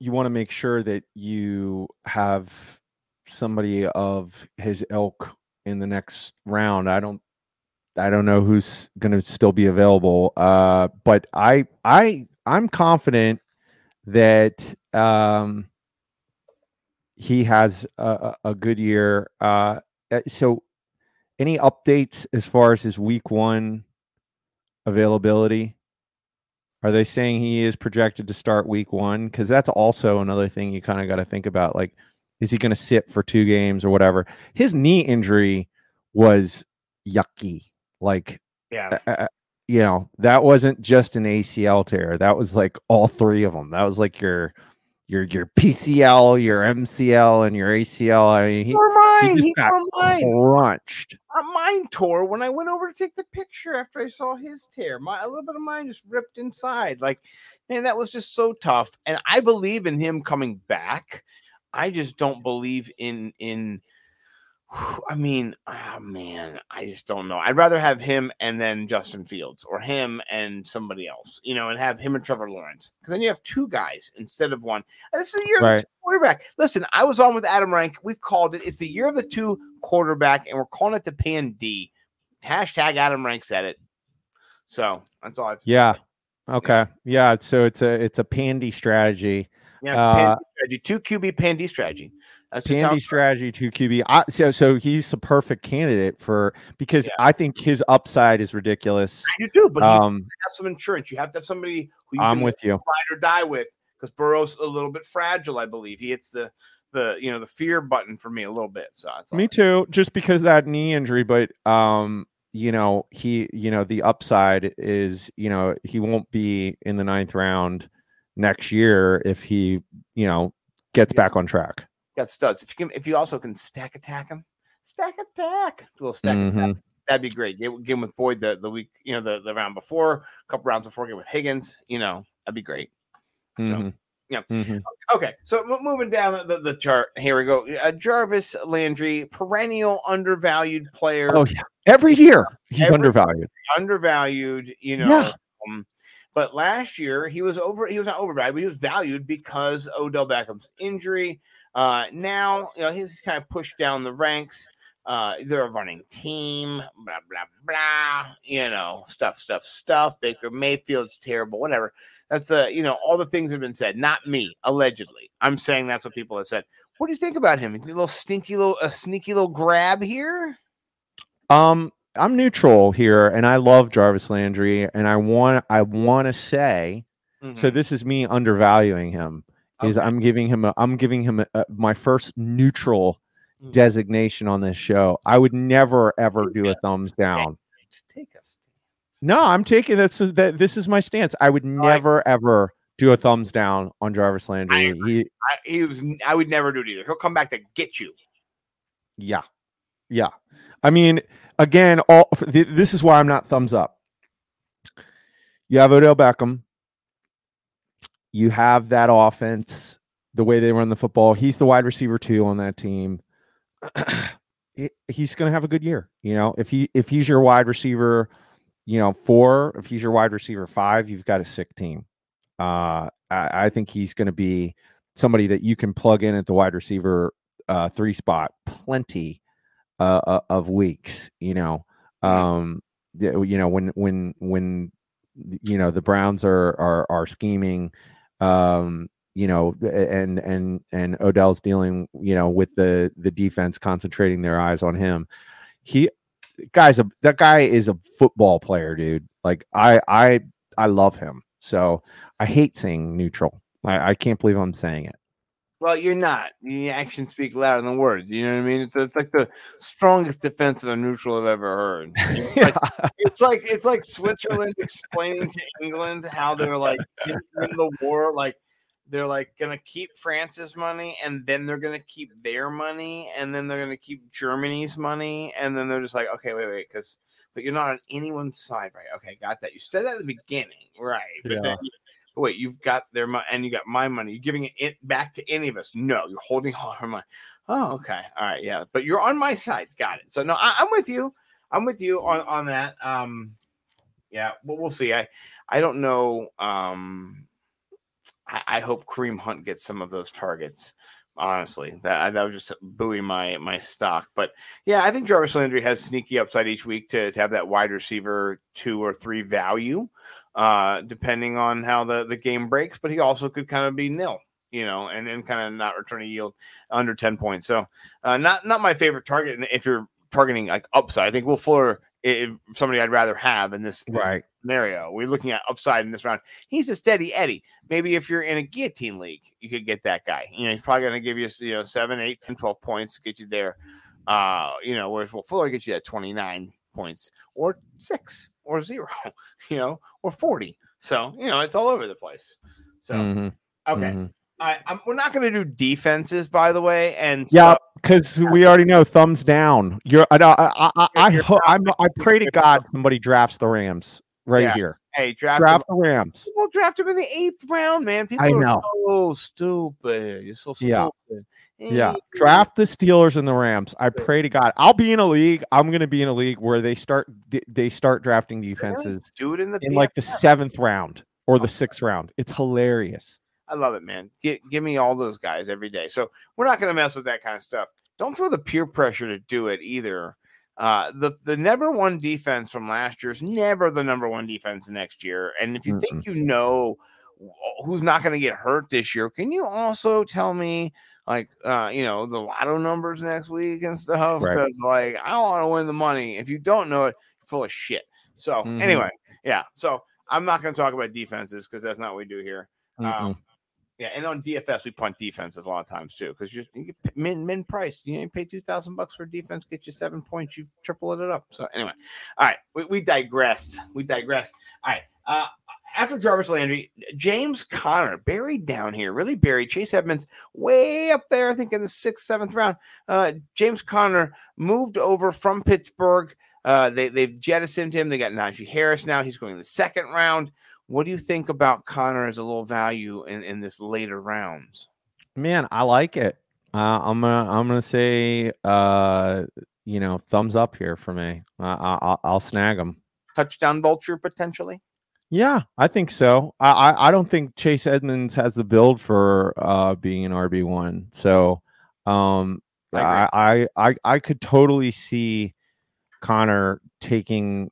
you want to make sure that you have somebody of his ilk in the next round. I don't I don't know who's going to still be available. Uh, but I I I'm confident that um he has a, a good year. Uh, uh, so any updates as far as his week one availability? Are they saying he is projected to start week one? Because that's also another thing you kind of got to think about. Like, is he going to sit for two games or whatever? His knee injury was yucky. Like, Yeah, uh, you know, that wasn't just an ACL tear. That was like all three of them. That was like your your your PCL, your MCL, and your ACL. I mean, he, or mine. just He got or mine. crunched. Uh, Mine tore when I went over to take the picture after I saw his tear. My a little bit of mine just ripped inside. Like, man, that was just so tough. And I believe in him coming back. I just don't believe in in. I mean, oh man, I just don't know. I'd rather have him and then Justin Fields, or him and somebody else, you know, and have him and Trevor Lawrence, because then you have two guys instead of one. And This is the year of Right. the two quarterback. Listen, I was on with Adam Rank. We've called it. It's the year of the two quarterback, and we're calling it the Pan D. Hashtag Adam Rank said it. So that's all I have to say. Yeah. Okay. Yeah. So it's a it's a pandy strategy. Yeah, it's a Uh, D strategy. Two QB Pan D strategy. That's how Pandy strategy to QB. I, so so he's a perfect candidate for because Yeah. I think his upside is ridiculous. you do, but he's Um, have some insurance. You have to have somebody who you I'm can with you. ride or die with because Burrow's a little bit fragile, I believe. He hits the the you know the fear button for me a little bit. So Me too. Just because of that knee injury, but um, you know, he, you know, the upside is, you know, he won't be in the ninth round next year if he, you know, gets Yeah. back on track. Got studs. If you can, if you also can stack attack him, stack attack, a little stack attack. Mhm. That'd be great. Get, get him with Boyd the, the week, you know, the, the round before, a couple rounds before, get with Higgins, you know, that'd be great. Mhm. yeah. Mhm. Okay, so mo- moving down the, the, chart, here we go. Uh, Jarvis Landry, perennial undervalued player, Oh yeah. Every year he's Every- undervalued. undervalued, you know. Yeah. Um, but last year he was over. He was not overvalued, but he was valued because Odell Beckham's injury. Uh, now you know he's kind of pushed down the ranks. Uh, they're a running team, blah blah blah. You know, stuff, stuff, stuff. Baker Mayfield's terrible. Whatever. That's uh, you know, all the things have been said. Not me, allegedly. I'm saying that's what people have said. What do you think about him? A little stinky little, a sneaky little grab here. Um, I'm neutral here, and I love Jarvis Landry, and I want I want to say so. Mhm. This is me undervaluing him. Is Okay. I'm giving him a, I'm giving him a, a- my first neutral Mm. designation on this show. I would never ever Take do a thumbs down. take us. No, I'm taking that's that. This is my stance. I would never ever do a thumbs down on Jarvis Landry. He, I, he was. I would never do it either. He'll come back to get you. yeah, yeah. I mean, again, all this is why I'm not thumbs up. You have Odell Beckham. You have that offense, the way they run the football. He's the wide receiver too on that team. He's going to have a good year. You know, if he if he's your wide receiver, you know, four. If he's your wide receiver five, you've got a sick team. Uh, I, I think he's going to be somebody that you can plug in at the wide receiver uh, three spot plenty uh, uh, of weeks. You know, um, you know when when when you know the Browns are are are scheming, um, you know, and and and Odell's dealing, you know, with the the defense concentrating their eyes on him. He guy's a that guy is a football player, dude. Like I I I love him. So I hate saying neutral. I, I can't believe I'm saying it. Well, you're not. The actions speak louder than words. You know what I mean? It's it's like the strongest defense of a neutral I've ever heard. It's like, it's like it's like Switzerland explaining to England how they're like in, in the war, like they're like gonna keep France's money and then they're gonna keep their money and then they're gonna keep Germany's money and then they're just like, okay, wait, wait, because but you're not on anyone's side, right? Okay, got that. You said that at the beginning, right? But Yeah. then wait, you've got their money and you got my money. You're giving it back to any of us? No, you're holding all her money. Oh, okay, all right, yeah. But you're on my side. Got it. So no, I, I'm with you. I'm with you on on that. Um, yeah, well, we'll see. I I don't know. Um, I, I hope Kareem Hunt gets some of those targets. Honestly, that that would just buoy my my stock. But yeah, I think Jarvis Landry has sneaky upside each week to, to have that wide receiver two or three value, uh, depending on how the the game breaks. But he also could kind of be nil, you know, and then kind of not return a yield under ten points. So uh, not not my favorite target. If you're targeting like upside, I think Will Fuller is somebody I'd rather have in this right. Scenario. We're looking at upside in this round. He's a steady Eddie. Maybe if you're in a guillotine league, you could get that guy. You know, he's probably going to give you, you know, seven, eight, 10, 12 points, get you there. Uh, you know, whereas Will Fuller gets you at 29 points or six or zero, you know, or 40. So, you know, it's all over the place. So, Mhm, okay. mhm. I, I'm, we're not going to do defenses, by the way. And Yeah, so- because we already know thumbs down. You're I I I I, I, I'm, I pray to God somebody drafts the Rams right Yeah. here. hey, draft, Draft the Rams. People draft him in the eighth round, man. People I are know. so stupid. You're so stupid. Yeah. Yeah, Eh, draft the Steelers and the Rams. I pray to God. I'll be in a league. I'm going to be in a league where they start they- start drafting defenses Do it in the in like the seventh round or the sixth round. It's hilarious. I love it, man. Get, give me all those guys every day. So we're not going to mess with that kind of stuff. Don't feel the peer pressure to do it either. Uh, the the number one defense from last year is never the number one defense next year. And if you think you know who's not going to get hurt this year, can you also tell me like uh, you know the lotto numbers next week and stuff? Right. Because like I want to win the money. If you don't know it, you're full of shit. So Mhm. anyway, yeah. So I'm not going to talk about defenses because that's not what we do here. Um, yeah, and on DFS we punt defenses a lot of times too because you you get min min price. You you pay two thousand bucks for defense, get you seven points, you've tripled it up. So anyway, all right, we, we digress. We digress. All right. Uh, after Jarvis Landry, James Conner buried down here, really buried. Chase Edmonds way up there, I think in the sixth, seventh round. Uh, James Conner moved over from Pittsburgh. Uh, they they've jettisoned him. They got Najee Harris now. He's going in the second round. What do you think about Conner as a little value in, in this later rounds? Man, I like it. Uh, I'm gonna I'm gonna say uh, you know thumbs up here for me. Uh, I, I'll, I'll snag him. Touchdown vulture potentially. Yeah, I think so. I, I I don't think Chase Edmonds has the build for uh being an RB one. So um I, I I I could totally see Conner taking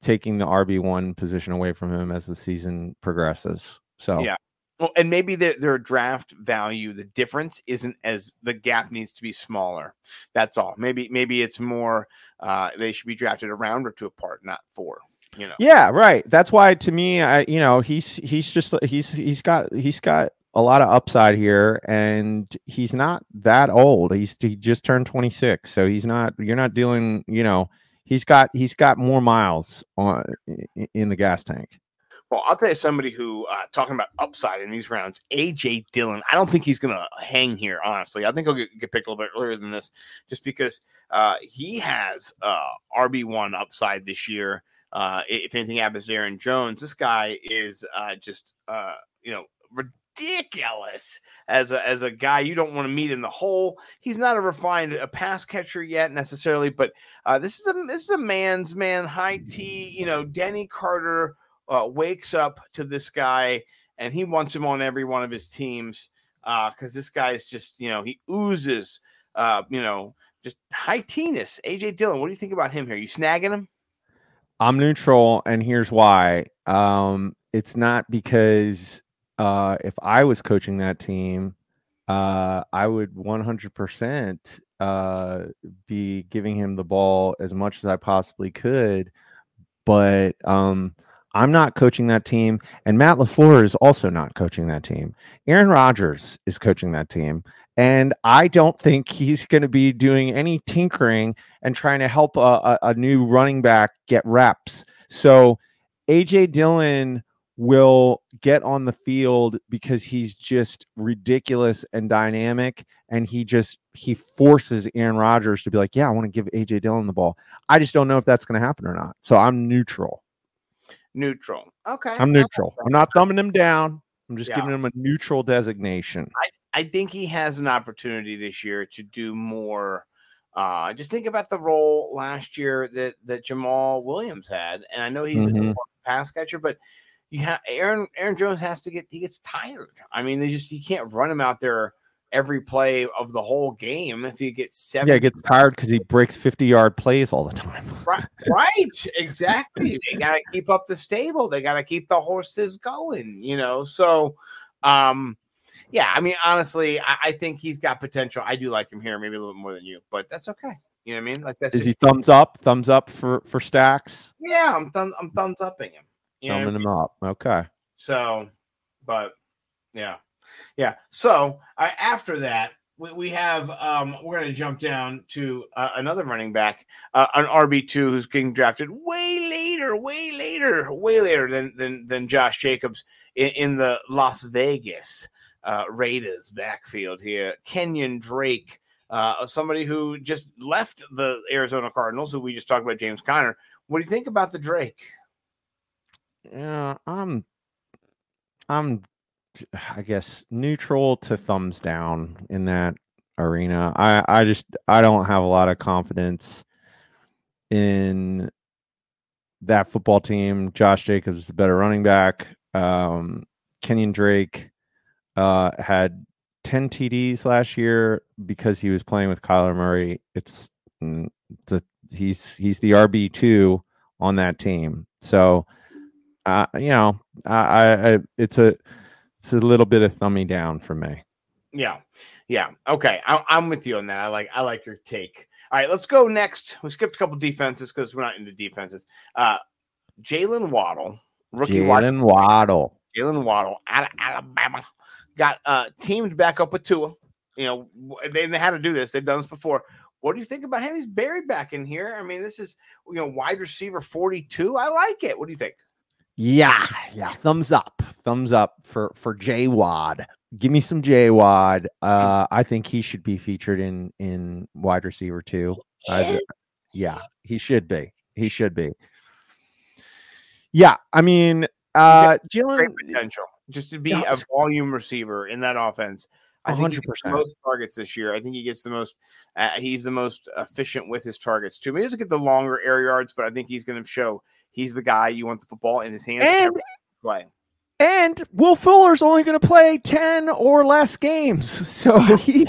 taking the RB one position away from him as the season progresses. So Yeah. Well, and maybe their, their draft value, the difference isn't as the gap needs to be smaller. That's all. Maybe maybe it's more. Uh, they should be drafted a round or two apart, not four. You know. Yeah, right. That's why to me, I you know he's he's just he's he's got he's got a lot of upside here, and he's not that old. He's he just turned twenty six, so he's not. You're not dealing. You know, he's got he's got more miles on in the gas tank. Well, I'll tell you somebody who uh, talking about upside in these rounds. AJ Dillon. I don't think he's going to hang here. Honestly, I think he'll get, get picked a little bit earlier than this, just because uh, he has uh, RB one upside this year. Uh, if anything happens to Aaron Jones, this guy is uh, just uh, you know ridiculous as a as a guy you don't want to meet in the hole. He's not a refined a pass catcher yet necessarily, but uh, this is a this is a man's man high T. You know, Denny Carter uh, wakes up to this guy and he wants him on every one of his teams because this guy is just you know he oozes uh, you know, just high teenus. AJ Dillon, what do you think about him here? You snagging him? I'm neutral, and here's why. Um, it's not because uh, if I was coaching that team, uh, I would 100% uh, be giving him the ball as much as I possibly could. But um, I'm not coaching that team, and Matt LaFleur is also not coaching that team. Aaron Rodgers is coaching that team, and I don't think he's going to be doing any tinkering and trying to help a, a, a new running back get reps. So AJ Dillon will get on the field because he's just ridiculous and dynamic and he just he forces Aaron Rodgers to be like, "Yeah, I want to give AJ Dillon the ball." I just don't know if that's going to happen or not. So I'm neutral. Neutral. Okay. I'm neutral. I'm not thumbing him down. I'm just Yeah. giving him a neutral designation. I I think he has an opportunity this year to do more. Uh, just think about the role last year that that Jamaal Williams had, and I know he's a Mhm. more pass catcher, but you have Aaron Aaron Jones has to get he gets tired. I mean, they just you can't run him out there every play of the whole game if he gets seven. Yeah, he gets tired because he breaks 50 yard plays all the time. Right, right, exactly. they got to keep up the stable. They got to keep the horses going. You know, so um, yeah. I mean, honestly, I, I think he's got potential. I do like him here, maybe a little more than you, but that's okay. You know what I mean? Like that's Is just, he thumbs up? Thumbs up for for stacks? yeah. I'm thumb, I'm thumbs upping him. You know what I Thumbing him up. Okay. So, but yeah, yeah. So uh, after that, we, we have um, we're going to jump down to uh, another running back, uh, an RB two who's getting drafted way later, way later, way later than than than Josh Jacobs in, in the Las Vegas uh, Raiders backfield here. Kenyan Drake. Uh, somebody who just left the Arizona Cardinals, who we just talked about, James Conner. What do you think about the Drake? Yeah, I'm I'm I guess neutral to thumbs down in that arena. I I just I don't have a lot of confidence in that football team. Josh Jacobs is the better running back. Um Kenyan Drake uh had 10 TDs last year because he was playing with Kyler Murray. It's, mm, it's a, he's he's the RB2 on that team. So uh, you know, I, I, it's a it's a little bit of thumbing down for me. Yeah, yeah. Okay, I, I'm with you on that. I like I like your take. All right, let's go next. We skipped a couple defenses because we're not into defenses. Uh, Jaylen Waddle, rookie Jaylen Waddle. Jaylen Waddle out of Alabama got uh, teamed back up with Tua. You know, they, they had to do this. They've done this before. What do you think about him? He's buried back in here. I mean, this is you know wide receiver 42. I like it. What do you think? Yeah, yeah. Thumbs up. Thumbs up for for J Wad. Give me some J Wad. Uh, I think he should be featured in in wide receiver too. I- yeah, he should be. He should be. Yeah, I mean, uh, Great Jalen. potential just to be Yeah, a volume receiver in that offense. I think he gets the 100%. most targets this year. I think he gets the most. Uh, he's the most efficient with his targets too. He doesn't get the longer air yards, but I think he's going to show he's the guy you want the football in his hands. And play. and Will Fuller's only going to play ten or less games, so he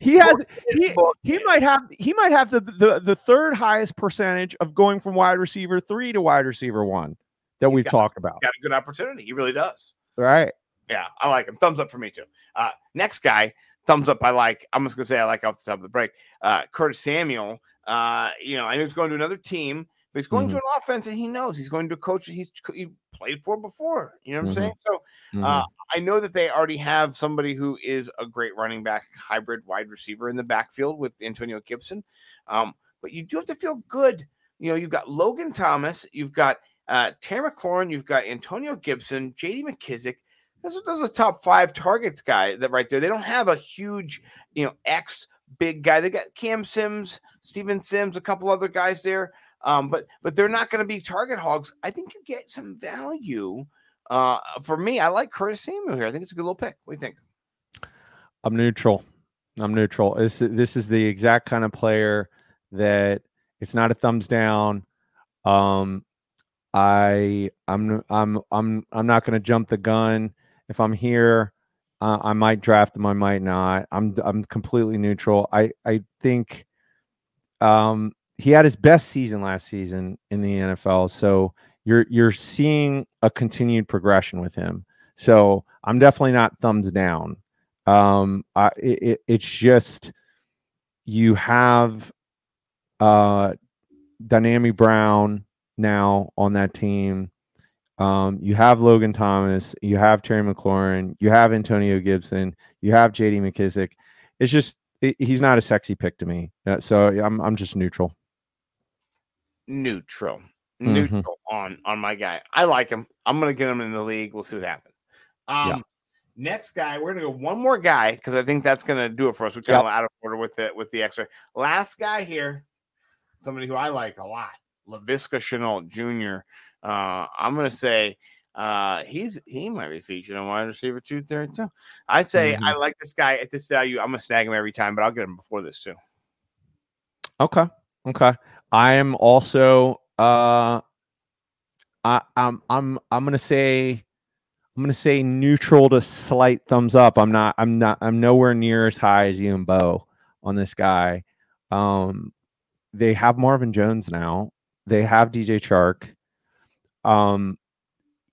he has he, he might have he might have the, the the third highest percentage of going from wide receiver three to wide receiver one that He's we've got- talked about. got a good opportunity. He really does. Right? Yeah, I like him. Thumbs up for me too. Uh, next guy, thumbs up. I like. I'm just gonna say I like off the top of the break. Uh, Curtis Samuel. Uh, you know, I know he's going to another team, but he's going to an offense, and he knows he's going to a coach that he's he played for before. You know what I'm Mhm. saying? So Mhm. uh, I know that they already have somebody who is a great running back, hybrid wide receiver in the backfield with Antonio Gibson. Um, but you do have to feel good. You know, you've got Logan Thomas, you've got uh, Terry McLaurin, you've got Antonio Gibson, J.D. McKissic. Those are, those are top five targets guy that right there. They don't have a huge, you know, X big guy. They got Cam Sims, Steven Sims, a couple other guys there. Um, but but they're not going to be target hogs. I think you get some value. Uh, for me, I like Curtis Samuel here. I think it's a good little pick. What do you think? I'm neutral. I'm neutral. This this is the exact kind of player that it's not a thumbs down. Um, I I'm I'm I'm I'm not going to jump the gun if I'm here. Uh, I might draft him. I might not. I'm I'm completely neutral. I I think um, he had his best season last season in the NFL. So you're you're seeing a continued progression with him. So I'm definitely not thumbs down. Um, I, it, it's just you have uh, Brown now on that team. Um, you have Logan Thomas, you have Terry McLaurin, you have Antonio Gibson, you have JD McKissic. It's just it, he's not a sexy pick to me. Uh, so I'm I'm just neutral. Neutral. Mhm. Neutral on on my guy. I like him. I'm gonna get him in the league. We'll see what happens. Um Yeah. next guy, we're gonna go one more guy because I think that's gonna do it for us. We're kind of out of order with the with the extra. Last guy here, somebody who I like a lot, Laviska Shenault Jr. Uh, I'm gonna say uh, he's he might be featured on wide receiver two thirty two. I say I like this guy at this value. I'm gonna snag him every time, but I'll get him before this too. Okay. Okay. I am also uh I I'm I'm I'm gonna say I'm gonna say neutral to slight thumbs up. I'm not I'm not I'm nowhere near as high as you and Bo on this guy. Um they have Marvin Jones now. They have DJ Chark. Um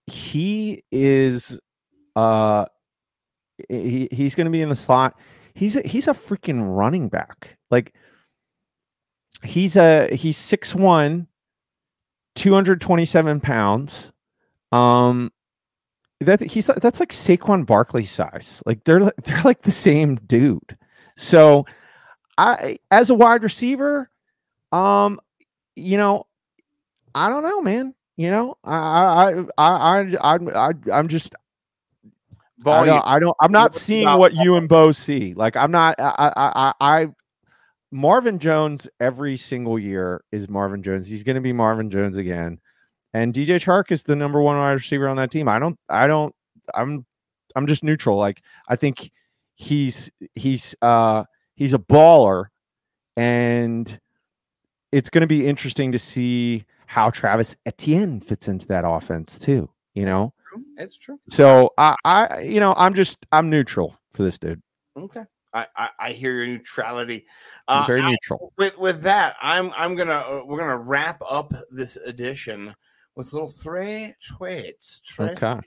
he is uh he, he's gonna be in the slot. He's a, he's a freaking running back. Like he's a he's 6'1 227 pounds. Um that he's that's like Saquon Barkley size. Like they're they're like the same dude. So i as a wide receiver um you know i don't know man. You know i i i i i, I i'm just I don't, I don't I'm not seeing what you and Bo see. Like I'm not I I I, I Marvin Jones every single year is Marvin Jones. He's going to be Marvin Jones again. And DJ Chark is the number one wide receiver on that team. I don't I don't I'm I'm just neutral. Like I think he's he's uh he's a baller and it's going to be interesting to see how Travis Etienne fits into that offense too, you know? It's true. So I, I, you know, I'm just I'm neutral for this dude. Okay. I, I, I hear your neutrality. I'm Uh, very I- neutral. with with that, I'm I'm gonna uh, we're gonna wrap up this edition with little three tweets. Three Okay.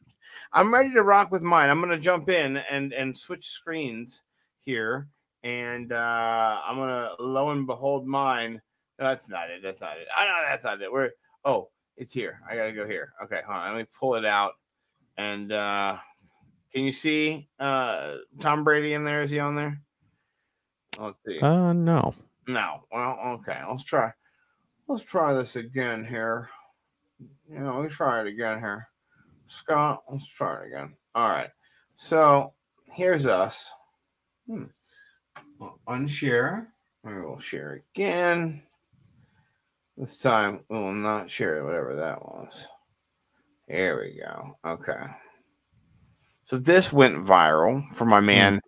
I'm ready to rock with mine. I'm gonna jump in and and switch screens here, and uh I'm gonna lo and behold mine. No, that's not it. That's not it. I know that's not it. Where? Oh, it's here. I gotta go here. Okay, hold on. Let me pull it out. And uh can you see uh Tom Brady in there? Is he on there? Let's see. Uh, no. No. Well, okay. Let's try. Let's try this again here. You know, let's try it again here. Scott, let's try it again. All right. So here's us. Hmm. We'll unshare. We will share again. This time we will not share whatever that was. Here we go. Okay. So this went viral for my man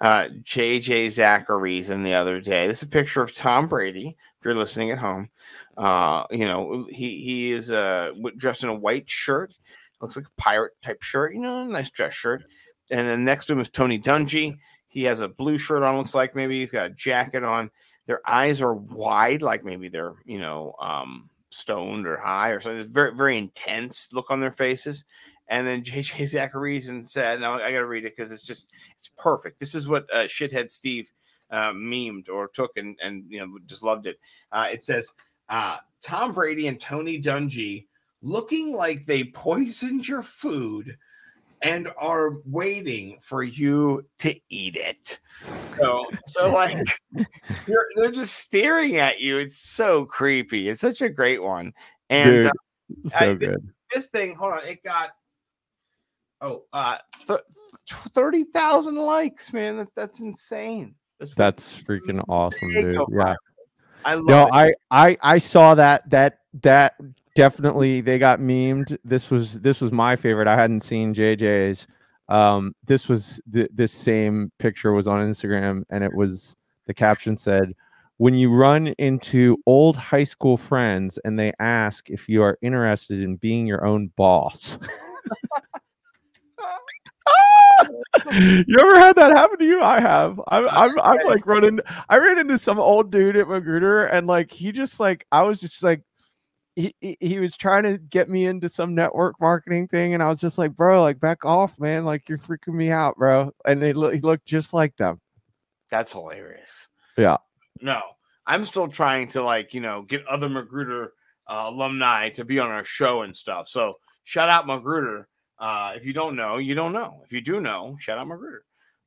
uh, JJ Zachariason the other day. This is a picture of Tom Brady. If you're listening at home, uh, you know he he is uh dressed in a white shirt, looks like a pirate type shirt. You know, a nice dress shirt. And then next to him is Tony Dungy. He has a blue shirt on. Looks like maybe he's got a jacket on. Their eyes are wide, like maybe they're you know um, stoned or high or something. It's very very intense look on their faces. And then JJ Zachariason said, "Now I got to read it because it's just it's perfect. This is what uh, shithead Steve uh, memed or took and and you know just loved it. Uh, it says uh, Tom Brady and Tony Dungy looking like they poisoned your food and are waiting for you to eat it. So so like they're just staring at you. It's so creepy. It's such a great one. And Dude, uh, so I- good. this thing, hold on, it got oh uh th- thirty thousand likes, man. That, that's insane. That's That's freaking awesome, dude. Yeah. I love No, it. I, I, I saw that. That, that definitely they got memed. This was, this was my favorite. I hadn't seen JJ's. Um, this was th- this same picture was on Instagram, and it was the caption said, "When you run into old high school friends and they ask if you are interested in being your own boss." you ever had that happen to you? I have. I'm, I'm, I'm like running. I ran into some old dude at Magruder, and like he just like I was just like he, he he was trying to get me into some network marketing thing, and I was just like, bro, like back off, man. Like you're freaking me out, bro. And they look, he looked just like them. That's hilarious. Yeah. No, I'm still trying to like you know get other Magruder uh, alumni to be on our show and stuff. So shout out Magruder. Uh, if you don't know, you don't know. If you do know, shout out Magruder.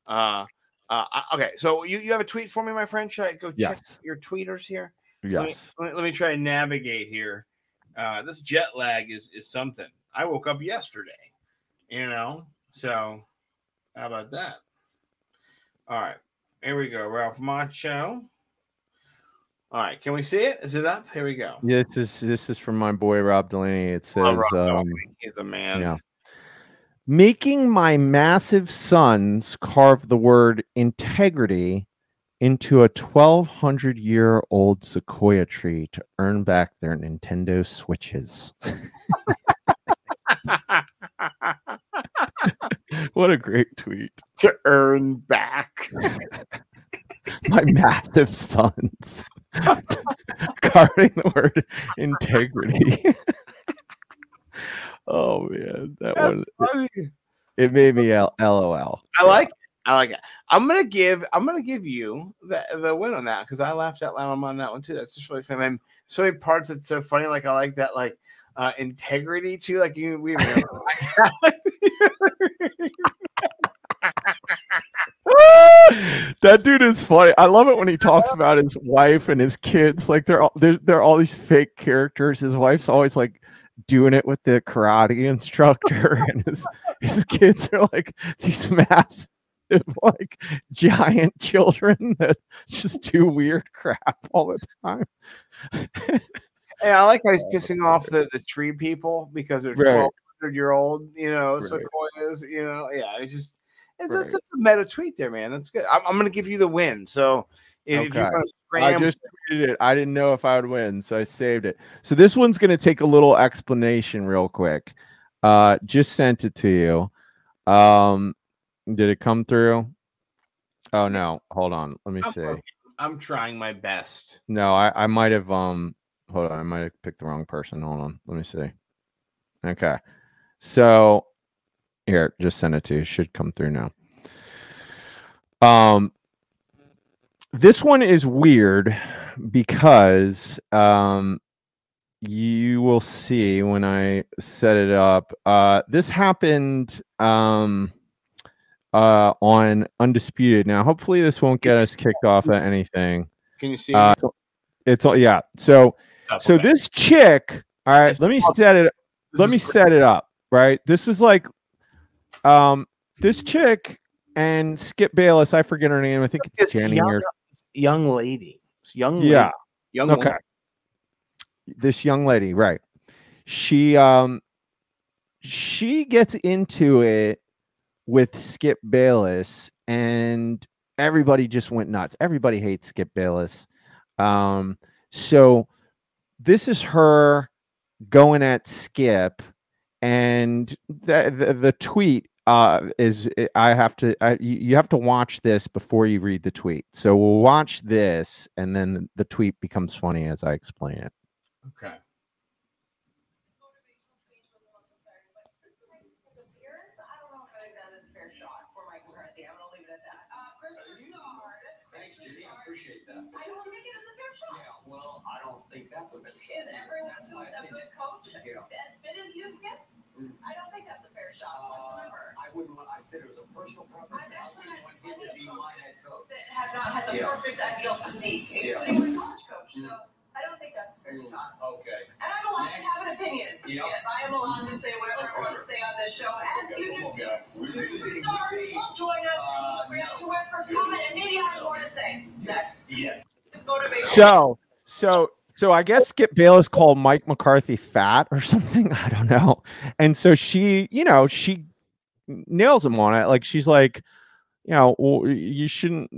Uh, uh, okay, so you, you have a tweet for me, my friend? Should I go check your tweeters here? Let me, Yes. let me, let me try and navigate here. Uh, this jet lag is is something. I woke up yesterday, you know. So how about that? All right, here we go. Ralph Macho. All right, can we see it? Is it up? Here we go. Yeah, this is this is from my boy Rob Delaney. It says, Love Rob um, He's the man. yeah. Making my massive sons carve the word integrity into a 1200 year old sequoia tree to earn back their Nintendo Switches. what a great tweet. to earn back. My massive sons carving the word integrity. Oh man, that one That's funny. it made me L- LOL. I like it. I like it. I'm gonna give I'm gonna give you the the win on that because I laughed out loud on that one too. That's just really funny. And so many parts that's so funny. Like I like that like uh integrity too. Like you we that dude is funny. I love it when he talks about his wife and his kids. Like they're all they're, they're all these fake characters. His wife's always like doing it with the karate instructor, and his his kids are like these massive, like giant children that just do weird crap all the time. Yeah, I like how he's pissing off the, the tree people because they're Right. 1200 year old, you know, Right. sequoias, you know. Yeah, it's just it's, Right. that's, that's a meta tweet there, man. That's good. I'm, I'm going to give you the win. So if, if you're Okay. I just tweeted it. I didn't know if I would win, so I saved it. So this one's going to take a little explanation, real quick. Uh, just sent it to you. Um, did it come through? Oh no, hold on. Let me I'm see. working. I'm trying my best. No, I I might have um. Hold on, I might have picked the wrong person. Hold on, let me see. Okay, so here, just send it to you. Should come through now. Um, this one is weird because um, you will see when I set it up. Uh, this happened um uh on undisputed. Now, hopefully, this won't get us kicked off at anything. Can you see? Uh, it's all yeah. So so okay. this chick, all right, let me set it let me set it up, right? This is like um this chick and Skip Bayless, I forget her name. I think it's This or young lady. This young lady. yeah. Young Okay. woman. This young lady, right. She um she gets into it with Skip Bayless and everybody just went nuts. Everybody hates Skip Bayless. Um so this is her going at Skip and the the, the tweet uh is I have to I, you you have to watch this before you read the tweet. So we'll watch this and then the tweet becomes funny as I explain it. Okay. appearance, I don't know if I think that is a fair shot for Mike McCarthy. I'm gonna leave it at that. Uh, Chris Broussard. Thanks, Judy. I appreciate that. I don't think it is a fair shot. Yeah, well, I don't think that's a fair Is everyone who's a good coach Yeah. as fit as you, Skip? Mm. I don't think that's a fair shot Uh, whatsoever. I wouldn't, want- I said it was a personal preference. I've actually had plenty of coaches that have not had the Yeah. perfect ideal physique, Yeah. including my college coach. So Mm. I don't think that's a fair Mm, shot. Okay. And I'm allowed to have an opinion. Yep. Skip. I am allowed to say whatever I want to say on this show, as you do too. Okay. We Chris need to be Broussard team. will join us Uh, and we'll no. to Westbrook's comment, and maybe I have more to say. Yes, yes. His motivation. So, so, so I guess Skip Bayless called Mike McCarthy fat or something. I don't know. And so she, you know, she nails him on it. Like she's like, you know, well, you shouldn't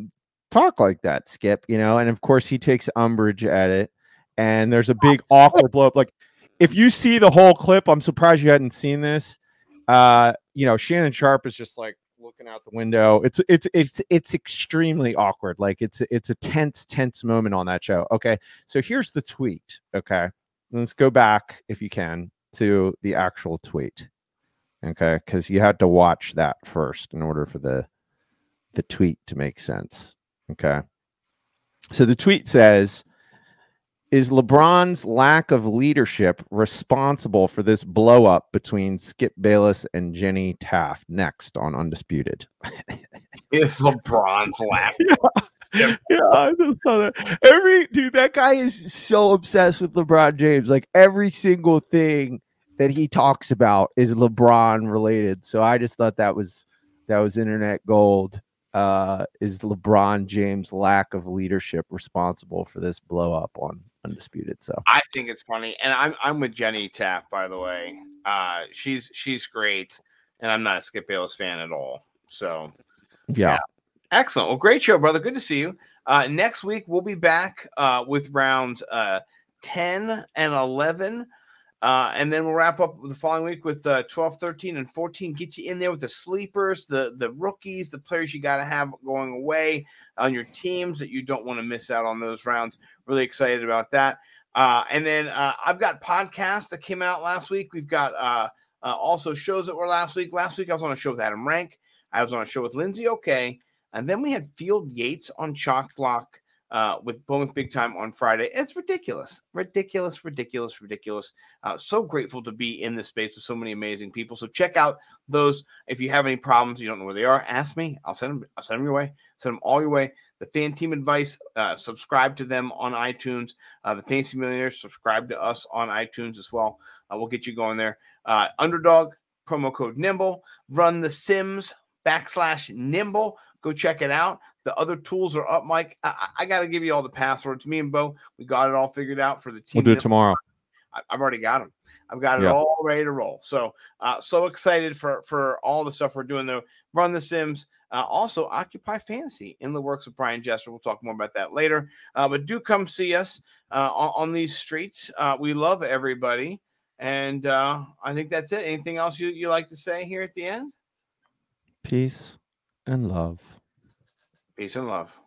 talk like that, Skip. You know, and of course he takes umbrage at it. And there's a big awkward blow up. Like, if you see the whole clip, I'm surprised you hadn't seen this. Uh, you know, Shannon Sharpe is just like looking out the window. It's it's it's it's extremely awkward. Like it's it's a tense tense moment on that show. Okay, so here's the tweet. Okay, let's go back if you can to the actual tweet. Okay, because you had to watch that first in order for the the tweet to make sense. Okay, so the tweet says. Is LeBron's lack of leadership responsible for this blow up between Skip Bayless and Jenny Taft next on Undisputed? It's LeBron's lack. yeah, I just saw that. Every dude, that guy is so obsessed with LeBron James. Like every single thing that he talks about is LeBron related. So I just thought that was that was internet gold. Uh, is LeBron James' lack of leadership responsible for this blow up on Undisputed? So I think it's funny, and I'm I'm with Jenny Taft, by the way. Uh, she's she's great, and I'm not a Skip Bayless fan at all. So yeah, excellent. Well, great show, brother. Good to see you. Uh, next week we'll be back uh, with rounds uh, 10 and 11. Uh, and then we'll wrap up the following week with uh, 12, 13, and 14. Get you in there with the sleepers, the the rookies, the players you got to have going away on your teams that you don't want to miss out on those rounds. Really excited about that. Uh, and then uh, I've got podcasts that came out last week. We've got uh, uh, also shows that were last week. Last week I was on a show with Adam Rank. I was on a show with Lindsay Okay. And then we had Field Yates on Chalk Block uh, with Bowman Big Time on Friday. It's ridiculous, ridiculous, ridiculous, ridiculous. Uh, so grateful to be in this space with so many amazing people. So check out those. If you have any problems, you don't know where they are, ask me. I'll send them. I'll send them your way. Send them all your way. The Fan Team Advice. Uh, subscribe to them on iTunes. Uh, the Fantasy Millionaires. Subscribe to us on iTunes as well. Uh, we'll get you going there. Uh, underdog promo code Nimble. Run the Sims backslash Nimble. Go check it out. The other tools are up, Mike. I, I got to give you all the passwords. Me and Bo, we got it all figured out for the team. we'll do it tomorrow. I, have already got them. I've got it Yeah. all ready to roll. So, uh, so excited for for all the stuff we're doing. Though, run the Sims. Uh, also, Occupy Fantasy in the works of Brian Jester. We'll talk more about that later. Uh, but do come see us uh, on, on these streets. Uh, we love everybody, and uh, I think that's it. Anything else you you like to say here at the end? Peace and love. Peace and love.